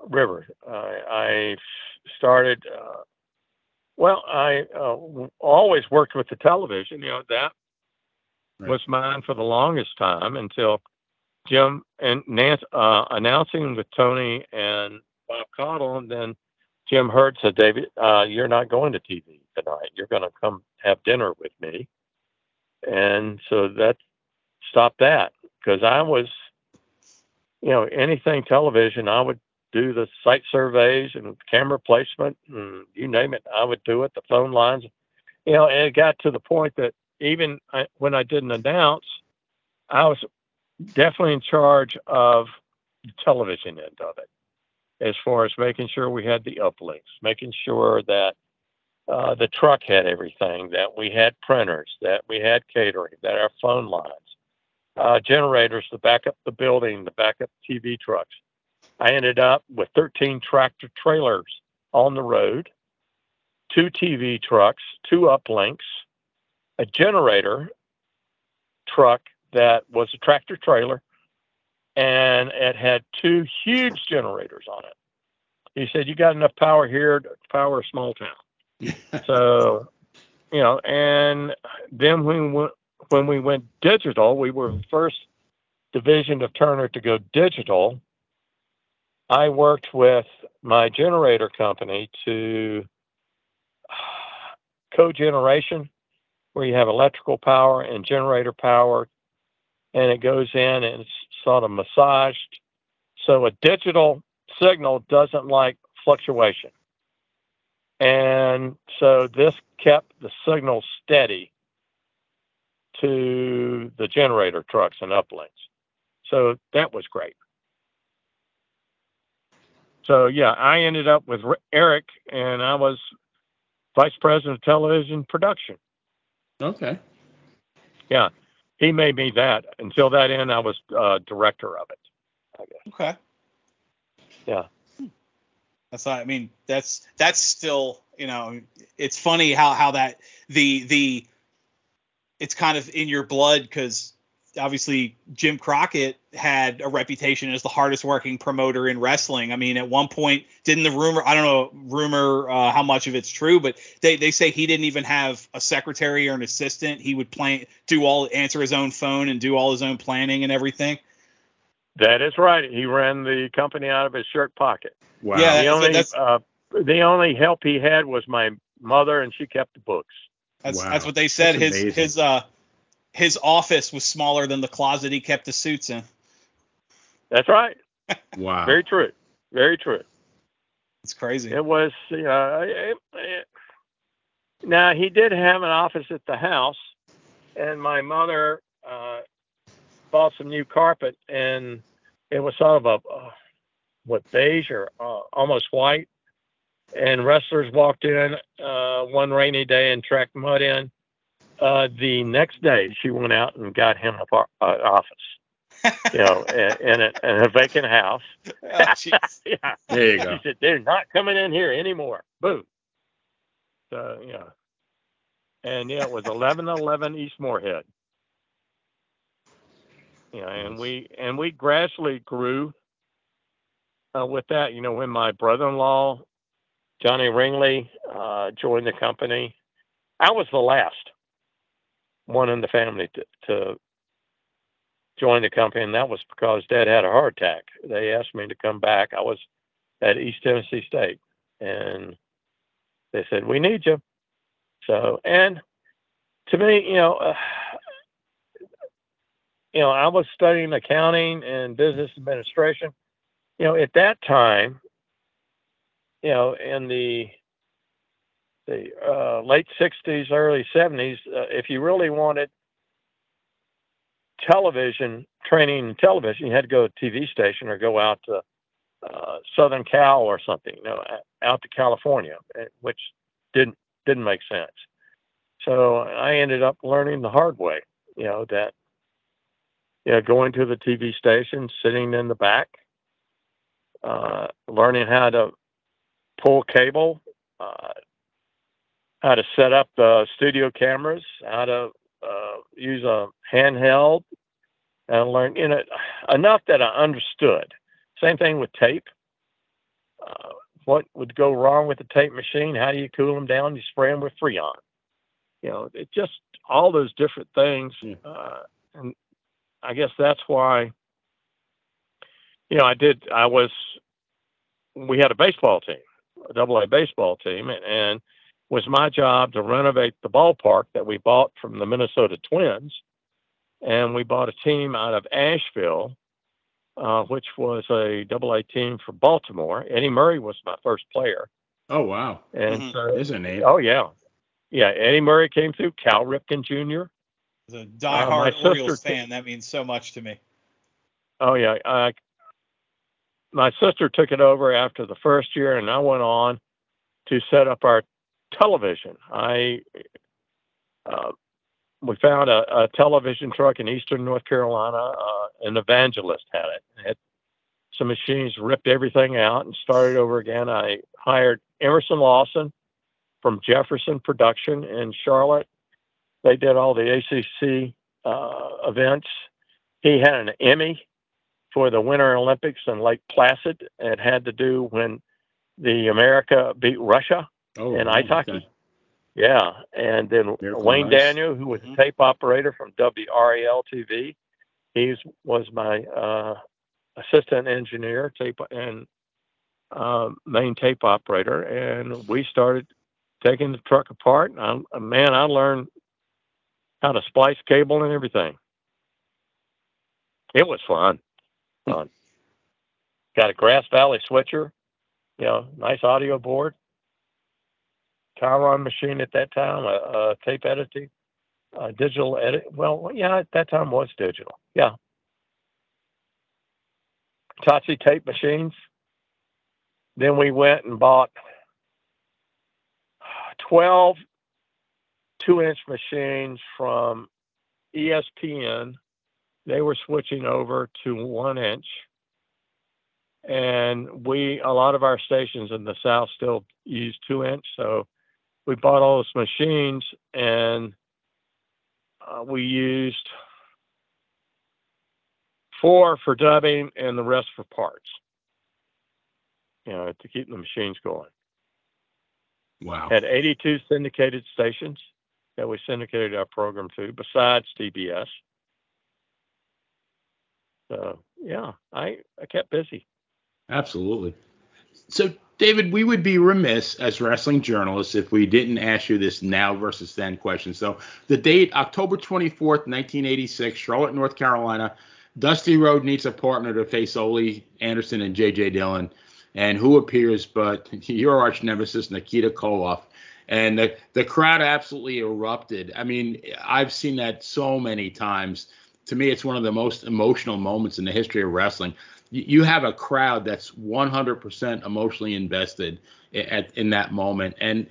River. I started uh, Well, I uh, always worked with the television. You know that right. was mine for the longest time until Jim and Nance uh, announcing with Tony and Bob Caudle, and then Jim Herd said, "David, uh, you're not going to TV tonight. You're going to come have dinner with me." And so that stopped that because I was, you know, anything television, I would do the site surveys and camera placement and you name it, I would do it. The phone lines, you know, it got to the point that even I, when I didn't announce, I was definitely in charge of the television end of it, as far as making sure we had the uplinks, making sure that uh, the truck had everything, that we had printers, that we had catering, that our phone lines, uh, generators to back up the building, to back up TV trucks. I ended up with 13 tractor trailers on the road, two TV trucks, two uplinks, a generator truck that was a tractor trailer, and it had two huge generators on it. He said, "You got enough power here to power a small town." so, you know, and then when we went, when we went digital, we were the first division of Turner to go digital I worked with my generator company to uh, cogeneration, where you have electrical power and generator power, and it goes in and it's sort of massaged. So a digital signal doesn't like fluctuation. And so this kept the signal steady to the generator trucks and uplinks. So that was great so yeah, I ended up with Eric, and I was vice president of television production. Okay. Yeah, he made me that. Until that end, I was uh, director of it. Okay. Yeah. That's not, I mean, that's that's still, you know, it's funny how how that the the it's kind of in your blood because obviously Jim Crockett had a reputation as the hardest working promoter in wrestling. I mean, at one point, didn't the rumor? I don't know rumor uh, how much of it's true, but they they say he didn't even have a secretary or an assistant. He would plan, do all, answer his own phone and do all his own planning and everything. That is right. He ran the company out of his shirt pocket. Wow. Yeah, the only uh, the only help he had was my mother, and she kept the books. That's wow. that's what they said. That's his amazing. his uh his office was smaller than the closet he kept the suits in. That's right. wow. Very true. Very true. It's crazy. It was, you know, it, it, now he did have an office at the house, and my mother uh, bought some new carpet, and it was sort of a uh, what beige or uh, almost white. And wrestlers walked in uh, one rainy day and tracked mud in, uh, the next day, she went out and got him an uh, office, you know, in, a, in a vacant house. Oh, yeah. There you go. She said, they're not coming in here anymore. Boom. So, yeah. And yeah, it was 1111 East Morehead. Yeah, and we and we gradually grew uh, with that. You know, when my brother-in-law Johnny Ringley uh, joined the company, I was the last one in the family to, to join the company, and that was because Dad had a heart attack. They asked me to come back. I was at East Tennessee State, and they said we need you. So, and to me, you know, uh, you know, I was studying accounting and business administration. You know, at that time, you know, in the the uh, late 60s, early 70s, uh, if you really wanted television training in television, you had to go to a TV station or go out to uh, Southern Cal or something, you know, out to California, eh, which didn't didn't make sense. So I ended up learning the hard way, you know, that you know, going to the TV station, sitting in the back, uh, learning how to pull cable, uh, how to set up the studio cameras, how to uh, use a handheld, and learn you know enough that I understood. Same thing with tape. Uh, what would go wrong with the tape machine? How do you cool them down? You spray them with Freon. You know, it just all those different things. Yeah. Uh, and I guess that's why, you know, I did, I was, we had a baseball team, a double A baseball team, and, and was my job to renovate the ballpark that we bought from the Minnesota Twins. And we bought a team out of Asheville uh, which was a double A team for Baltimore. Eddie Murray was my first player. Oh wow! And mm-hmm. so, there's a name. Oh yeah, yeah. Eddie Murray came through. Cal Ripken Jr. As a diehard uh, Orioles fan, that means so much to me. Oh yeah, uh, my sister took it over after the first year, and I went on to set up our television. I uh, we found a, a, television truck in eastern North Carolina. Uh, an evangelist had it. it. Some machines, ripped everything out, and started over again. I hired Emerson Lawson from Jefferson Production in Charlotte. They did all the ACC uh, events. He had an Emmy for the Winter Olympics in Lake Placid. It had to do when the America beat Russia oh, in ice hockey. Okay. Yeah, and then Wayne nice. Daniel, who was a mm-hmm. tape operator from WRAL TV, he was my uh, assistant engineer, tape and uh, main tape operator, and we started taking the truck apart. And I, man, I learned how to splice cable and everything. It was fun. Fun. Got a Grass Valley switcher, you know, nice audio board. Chyron machine at that time, a, a tape editing, a digital edit. Well, yeah, at that time was digital. Yeah. Tatsi tape machines. Then we went and bought 12 two inch machines from ESPN. They were switching over to one inch. And we, a lot of our stations in the South still use two inch. So we bought all those machines and uh, we used four for dubbing and the rest for parts. You know, to keep the machines going. Wow. Had 82 syndicated stations that we syndicated our program to, besides TBS. So yeah, I I kept busy. Absolutely. So David, we would be remiss as wrestling journalists if we didn't ask you this now versus then question. So the date, October 24th, 1986, Charlotte, North Carolina. Dusty Rhodes needs a partner to face Ole Anderson and J.J. Dillon. And who appears but your arch nemesis, Nikita Koloff. And the, the crowd absolutely erupted. I mean, I've seen that so many times. To me, it's one of the most emotional moments in the history of wrestling you have a crowd that's 100% emotionally invested at, in that moment. And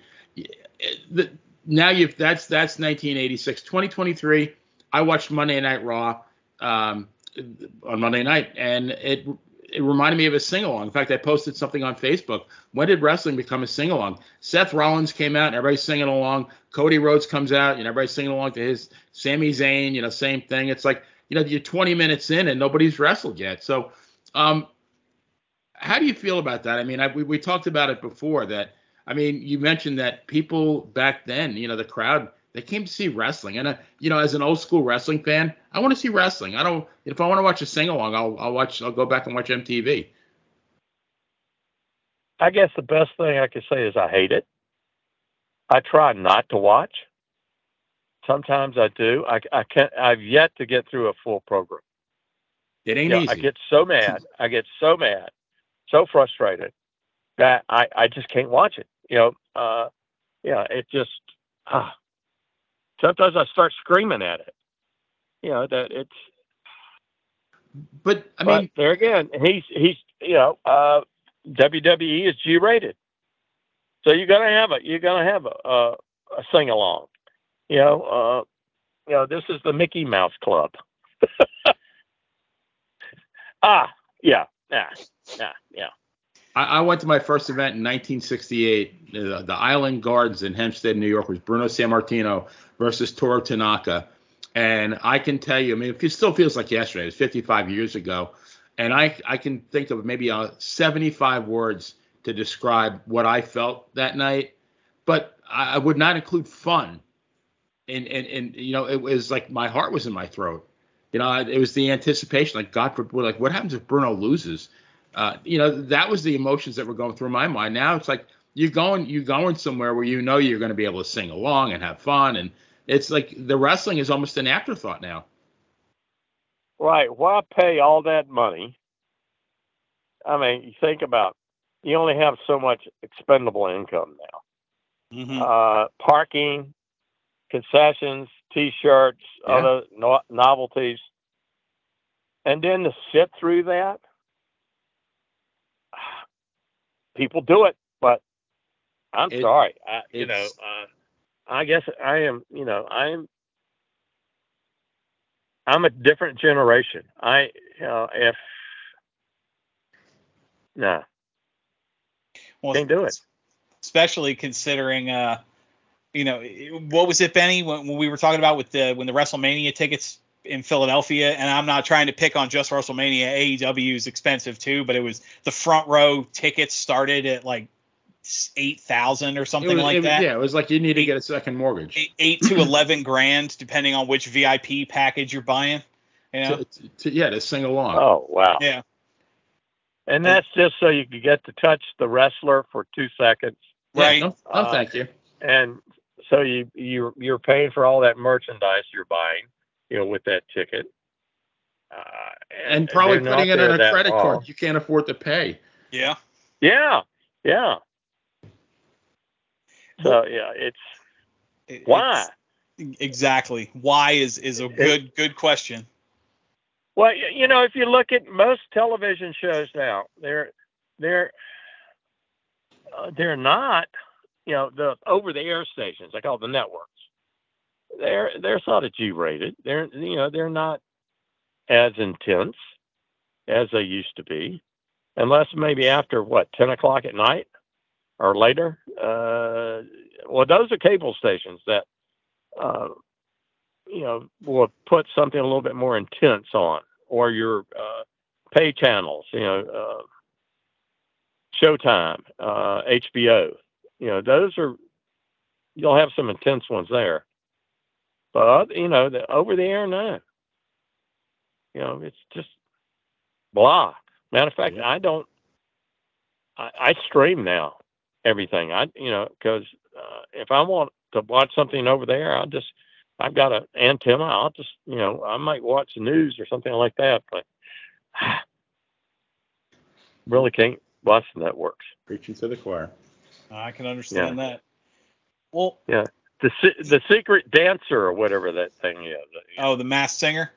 the, now you've that's that's 1986. 2023, I watched Monday Night Raw um, on Monday night, and it it reminded me of a sing along. In fact, I posted something on Facebook. When did wrestling become a sing along? Seth Rollins came out, and everybody's singing along. Cody Rhodes comes out, and everybody's singing along to his. Sami Zayn, you know, same thing. It's like you know, you're 20 minutes in, and nobody's wrestled yet. So um, how do you feel about that? I mean, I, we, we talked about it before that. I mean, you mentioned that people back then, you know, the crowd, they came to see wrestling. And, uh, you know, as an old school wrestling fan, I want to see wrestling. I don't, if I want to watch a sing along, I'll, I'll watch, I'll go back and watch MTV. I guess the best thing I could say is I hate it. I try not to watch. Sometimes I do. I, I can't, I've yet to get through a full program. It ain't you know, easy. I get so mad. I get so mad, so frustrated that I, I just can't watch it. You know, uh, yeah, it just, ah, sometimes I start screaming at it. You know, that it's, but I mean, but there again, he's, he's, you know, uh, WWE is G rated. So you're going to have a, you're going to have a, a, a sing along, you know, uh, you know, this is the Mickey Mouse Club. Ah, yeah, yeah, yeah, yeah. I, I went to my first event in 1968. The, the Island Gardens in Hempstead, New York, was Bruno Sammartino versus Toru Tanaka. And I can tell you, I mean, it still feels like yesterday. It was 55 years ago. And I, I can think of maybe uh, 75 words to describe what I felt that night, but I, I would not include fun. And, and and you know, it was like my heart was in my throat. You know, it was the anticipation, like God, forbid, like what happens if Bruno loses? Uh, you know, that was the emotions that were going through my mind. Now it's like you're going, you're going somewhere where you know you're going to be able to sing along and have fun, and it's like the wrestling is almost an afterthought now. Right. Why pay all that money? I mean, you think about you only have so much expendable income now. Mm-hmm. Uh, parking, concessions, T-shirts, yeah. other no- novelties, and then to sit through that. People do it, but I'm it, sorry. I, you know, uh, I guess I am. You know, I'm. I'm a different generation. I, you know, if no, nah, well, can't do it. Especially considering, uh, you know, what was it, Benny, when, when we were talking about with the when the WrestleMania tickets in Philadelphia, and I'm not trying to pick on just WrestleMania. AEW is expensive too, but it was the front row tickets started at like eight thousand or something was, like it, that. Yeah, it was like you need eight, to get a second mortgage. Eight, eight to eleven grand, depending on which VIP package you're buying. You know? to, to, yeah, to sing along. Oh wow. Yeah. And that's just so you could get to touch the wrestler for two seconds. Right. no, no uh, thank you. And so you you you're paying for all that merchandise you're buying, you know, with that ticket. Uh, and, and, probably putting it on a credit long. card you can't afford to pay. Yeah. Yeah. Yeah. So yeah, it's it, why it's, exactly why is is a good it, good question. Well, you know, if you look at most television shows now, they're they're uh, they're not, you know, the over-the-air stations. I call the networks. They're they're sort of G-rated. They're you know they're not as intense as they used to be, unless maybe after what ten o'clock at night or later. Uh, well, those are cable stations that uh, you know, will put something a little bit more intense on, or your uh, pay channels, you know, uh, Showtime, uh, HBO, you know, those are you'll have some intense ones there, but you know, the over the air, no, you know, it's just blah. Matter of fact, I don't. I, I stream now everything. I you know because uh, if I want to watch something over there, I'll just I've got an antenna. I'll just, you know, I might watch the news or something like that, but really can't watch the networks. Preaching to the choir. I can understand yeah. that. Well, yeah, the the secret dancer or whatever that thing is. Oh, the Masked Singer.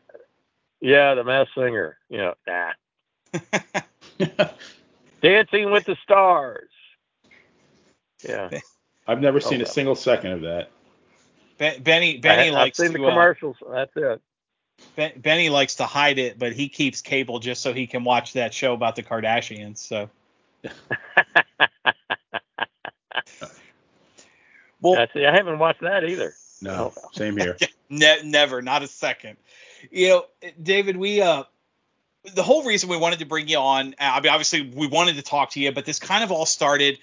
Yeah, the Masked Singer. You know, nah. Dancing with the Stars. Yeah. I've never seen a single second of that. Benny Benny I, likes I've seen to, the uh, commercials. Uh, That's it. Ben, Benny likes to hide it, but he keeps cable just so he can watch that show about the Kardashians. So. well, I see. I haven't watched that either. No, same here. ne- never, not a second. You know, David, we uh, the whole reason we wanted to bring you on, I mean, obviously we wanted to talk to you, but this kind of all started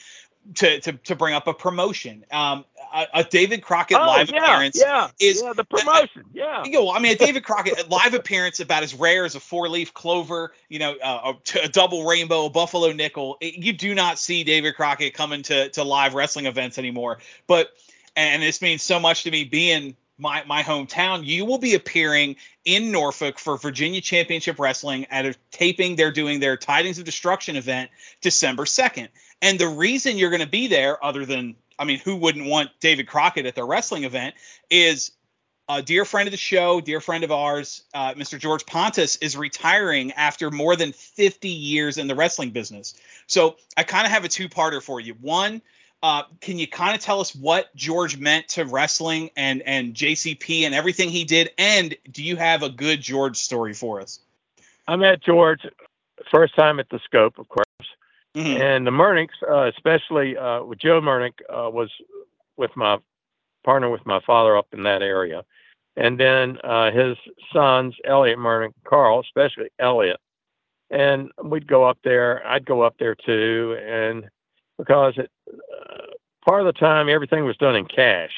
to, to, to bring up a promotion. Um, a, a David Crockett oh, live yeah, appearance yeah, is yeah, the promotion. Yeah. You know, I mean, a David Crockett live appearance about as rare as a four leaf clover, you know, uh, a, a, double rainbow, a buffalo nickel. It, you do not see David Crockett coming to, to live wrestling events anymore. But, and this means so much to me being my, my hometown, you will be appearing in Norfolk for Virginia Championship Wrestling at a taping. They're doing their Tidings of Destruction event December 2nd. And the reason you're going to be there, other than, I mean, who wouldn't want David Crockett at their wrestling event, is a dear friend of the show, dear friend of ours, uh, Mr. George Pontus, is retiring after more than 50 years in the wrestling business. So I kind of have a two parter for you. One, uh, can you kind of tell us what George meant to wrestling and and JCP and everything he did? And do you have a good George story for us? I met George first time at the Scope, of course, mm-hmm. and the Murnicks, uh, especially uh, with Joe Murnick, uh, was with my partner with my father up in that area, and then uh, his sons, Elliot Murnick, Carl, especially Elliot, and we'd go up there. I'd go up there too, and because it, uh, part of the time everything was done in cash.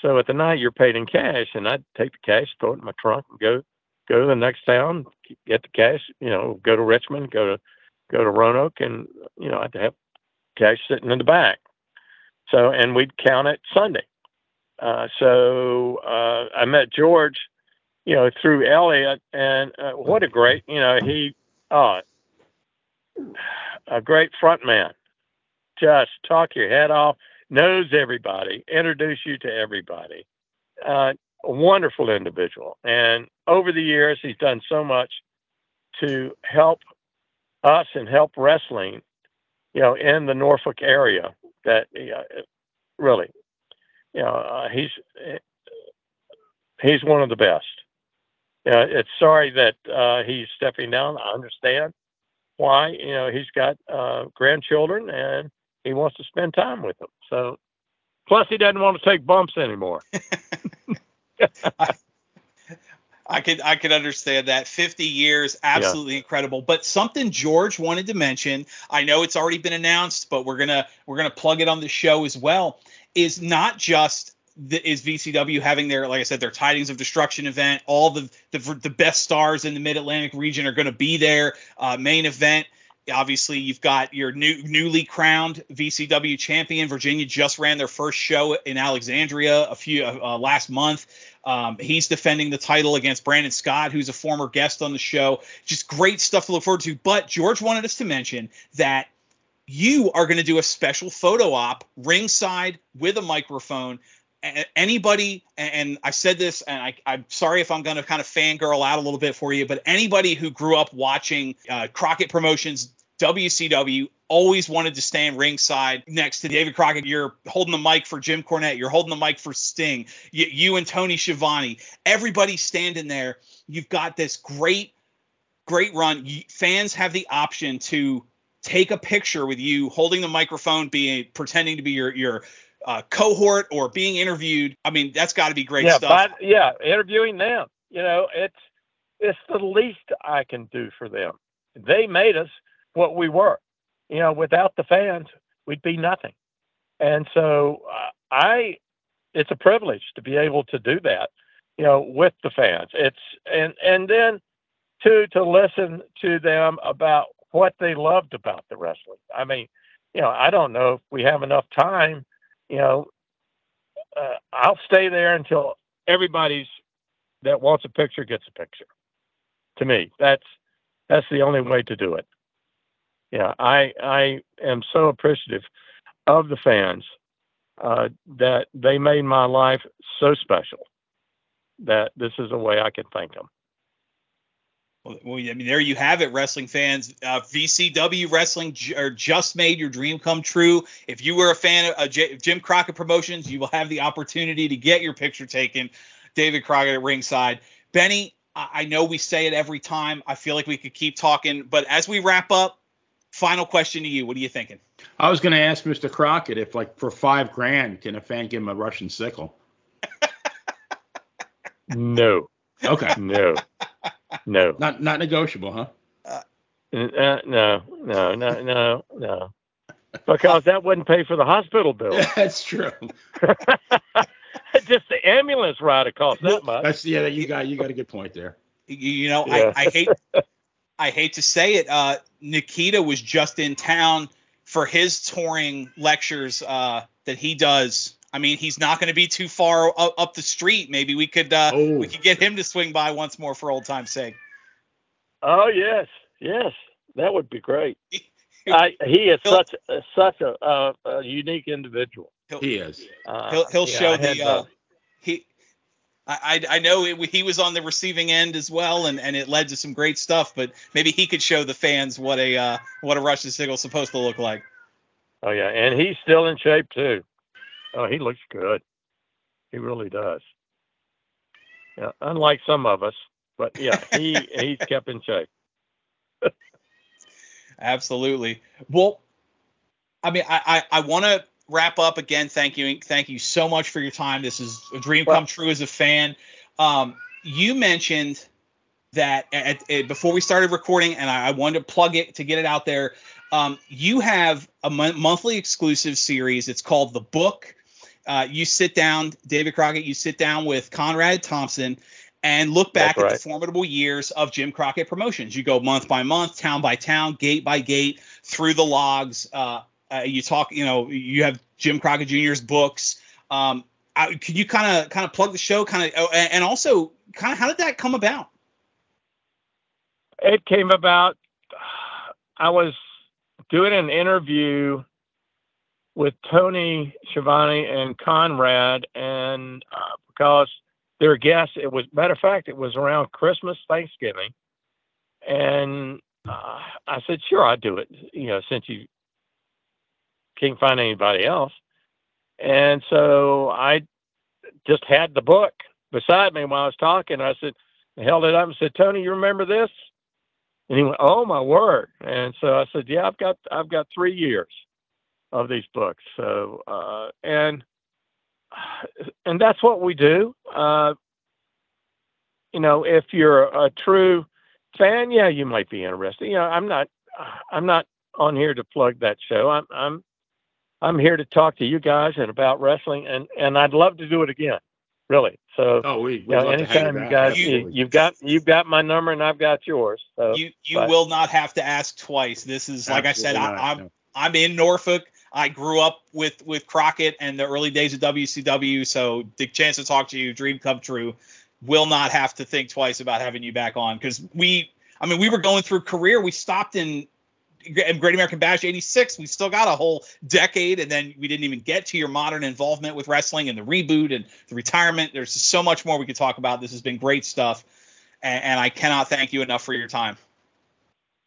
So at the night you're paid in cash, and I'd take the cash, throw it in my trunk, and go go to the next town, get the cash. You know, go to Richmond, go to go to Roanoke, and you know I'd have cash sitting in the back. So and we'd count it Sunday. Uh, so uh, I met George, you know, through Elliot, and uh, what a great, you know, he, uh, a great front man. Just talk your head off, knows everybody, introduce you to everybody. Uh, a wonderful individual. And over the years, he's done so much to help us and help wrestling, you know, in the Norfolk area that really, you know, uh, he's, he's one of the best. Uh, it's sorry that uh, he's stepping down. I understand why. You know, he's got uh, grandchildren and he wants to spend time with them. So, plus he doesn't want to take bumps anymore. I, I could I could understand that. 50 years, absolutely yeah. incredible. But something George wanted to mention, I know it's already been announced, but we're gonna we're gonna plug it on the show as well. Is not just the, is VCW having their like I said their Tidings of Destruction event. All the the, the best stars in the Mid Atlantic region are going to be there. Uh, main event obviously you've got your new newly crowned VCW champion. Virginia just ran their first show in Alexandria a few uh, uh, last month. Um, he's defending the title against Brandon Scott, who's a former guest on the show. Just great stuff to look forward to. But George wanted us to mention that you are going to do a special photo op ringside with a microphone anybody and i said this and I, am sorry if i'm going to kind of fangirl out a little bit for you but anybody who grew up watching uh, crockett promotions WCW always wanted to stand ringside next to David Crockett. You're holding the mic for Jim Cornette. You're holding the mic for Sting. You, you and Tony Schiavone. Everybody's standing there. You've got this great, great run. You, fans have the option to take a picture with you holding the microphone, being pretending to be your your uh, cohort or being interviewed. I mean, that's got to be great yeah, stuff. But, yeah, interviewing them. You know, it's it's the least I can do for them. They made us what we were. You know, without the fans, we'd be nothing. And so uh, I, it's a privilege to be able to do that. You know, with the fans. It's and and then to to listen to them about what they loved about the wrestling. I mean, you know, I don't know if we have enough time. You know, uh, I'll stay there until everybody's that wants a picture gets a picture. To me, that's that's the only way to do it yeah, I I am so appreciative of the fans uh, that they made my life so special that this is a way I can thank them. Well, I mean, there you have it, wrestling fans. Uh, VCW Wrestling j- or just made your dream come true. If you were a fan of uh, J- Jim Crockett Promotions, you will have the opportunity to get your picture taken. David Crockett at ringside. Benny, I-, I know we say it every time. I feel like we could keep talking, but as we wrap up, Final question to you. What are you thinking? I was going to ask Mr. Crockett if, like, for five grand, can a fan give him a Russian sickle? no. Okay. No. No. Not not negotiable, huh? Uh, uh, no, no, no, no, no. Because that wouldn't pay for the hospital bill. That's true. Just the ambulance ride cost that much. That's yeah. You got you got a good point there. You, you know, yeah. I, I hate I hate to say it, uh, Nikita was just in town for his touring lectures uh, that he does. I mean, he's not going to be too far up the street. Maybe we could uh, oh. we could get him to swing by once more for old time's sake. Oh yes, yes, that would be great. I, he is such a, such a, uh, a unique individual. He is. Uh, he'll he'll yeah, show the uh, he I, I know it, he was on the receiving end as well, and, and it led to some great stuff. But maybe he could show the fans what a uh, what a Russian is supposed to look like. Oh yeah, and he's still in shape too. Oh, he looks good. He really does. Yeah, unlike some of us, but yeah, he he's kept in shape. Absolutely. Well, I mean, I I, I want to wrap up again, thank you, thank you so much for your time. This is a dream come true as a fan. Um, you mentioned that at, at, before we started recording, and I, I, wanted to plug it to get it out there. Um, you have a monthly exclusive series. It's called The Book. Uh, you sit down, David Crockett. You sit down with Conrad Thompson and look back right. at the formidable years of Jim Crockett Promotions. You go month by month, town by town, gate by gate, through the logs. Uh, uh, you talk, you know, you have Jim Crockett Jr.'s books. Um, I, can you kind of kind of plug the show, kind of, oh, and also kind of how did that come about? It came about. I was doing an interview with Tony Schiavone and Conrad, and uh, because their guests, it was matter of fact, it was around Christmas, Thanksgiving, and uh, I said, sure, I'll do it. You know, since you can't find anybody else, and so I just had the book beside me while I was talking. I said, I held it up and said, Tony, you remember this? And he went, "Oh my word!" And so I said, "Yeah, I've got I've got three years of these books." So uh, and and that's what we do. Uh, you know, if you're a true fan, yeah, you might be interested. You know, I'm not I'm not on here to plug that show. I'm I'm I'm here to talk to you guys and about wrestling, and and I'd love to do it again really. So, oh, we, you know, anytime you guys, you, have got you've got my number and I've got yours. So, you you but, will not have to ask twice. This is like I said, I, am I'm, I'm in Norfolk. I grew up with with Crockett and the early days of WCW, so the chance to talk to you, dream come true. Will not have to think twice about having you back on because we, I mean, we were going through career. We stopped in Great American Bash 86, we still got a whole decade, and then we didn't even get to your modern involvement with wrestling and the reboot and the retirement. There's so much more we could talk about. This has been great stuff, and, and I cannot thank you enough for your time.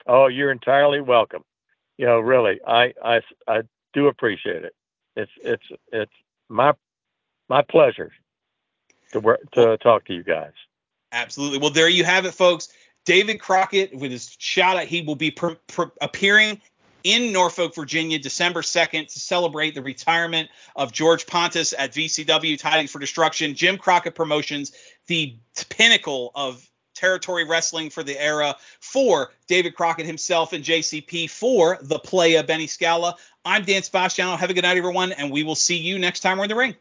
Oh, you're entirely welcome. You know, really, I I, I do appreciate it. It's it's it's my my pleasure to work to talk to you guys. Absolutely. Well, there you have it, folks. David Crockett with his shout out. He will be pr- pr- appearing in Norfolk, Virginia, December 2nd to celebrate the retirement of George Pontus at VCW Tidings for Destruction. Jim Crockett Promotions, the pinnacle of territory wrestling for the era for David Crockett himself and JCP for the play of Benny Scala. I'm Dan Sebastiano. Have a good night, everyone, and we will see you next time we're in the ring.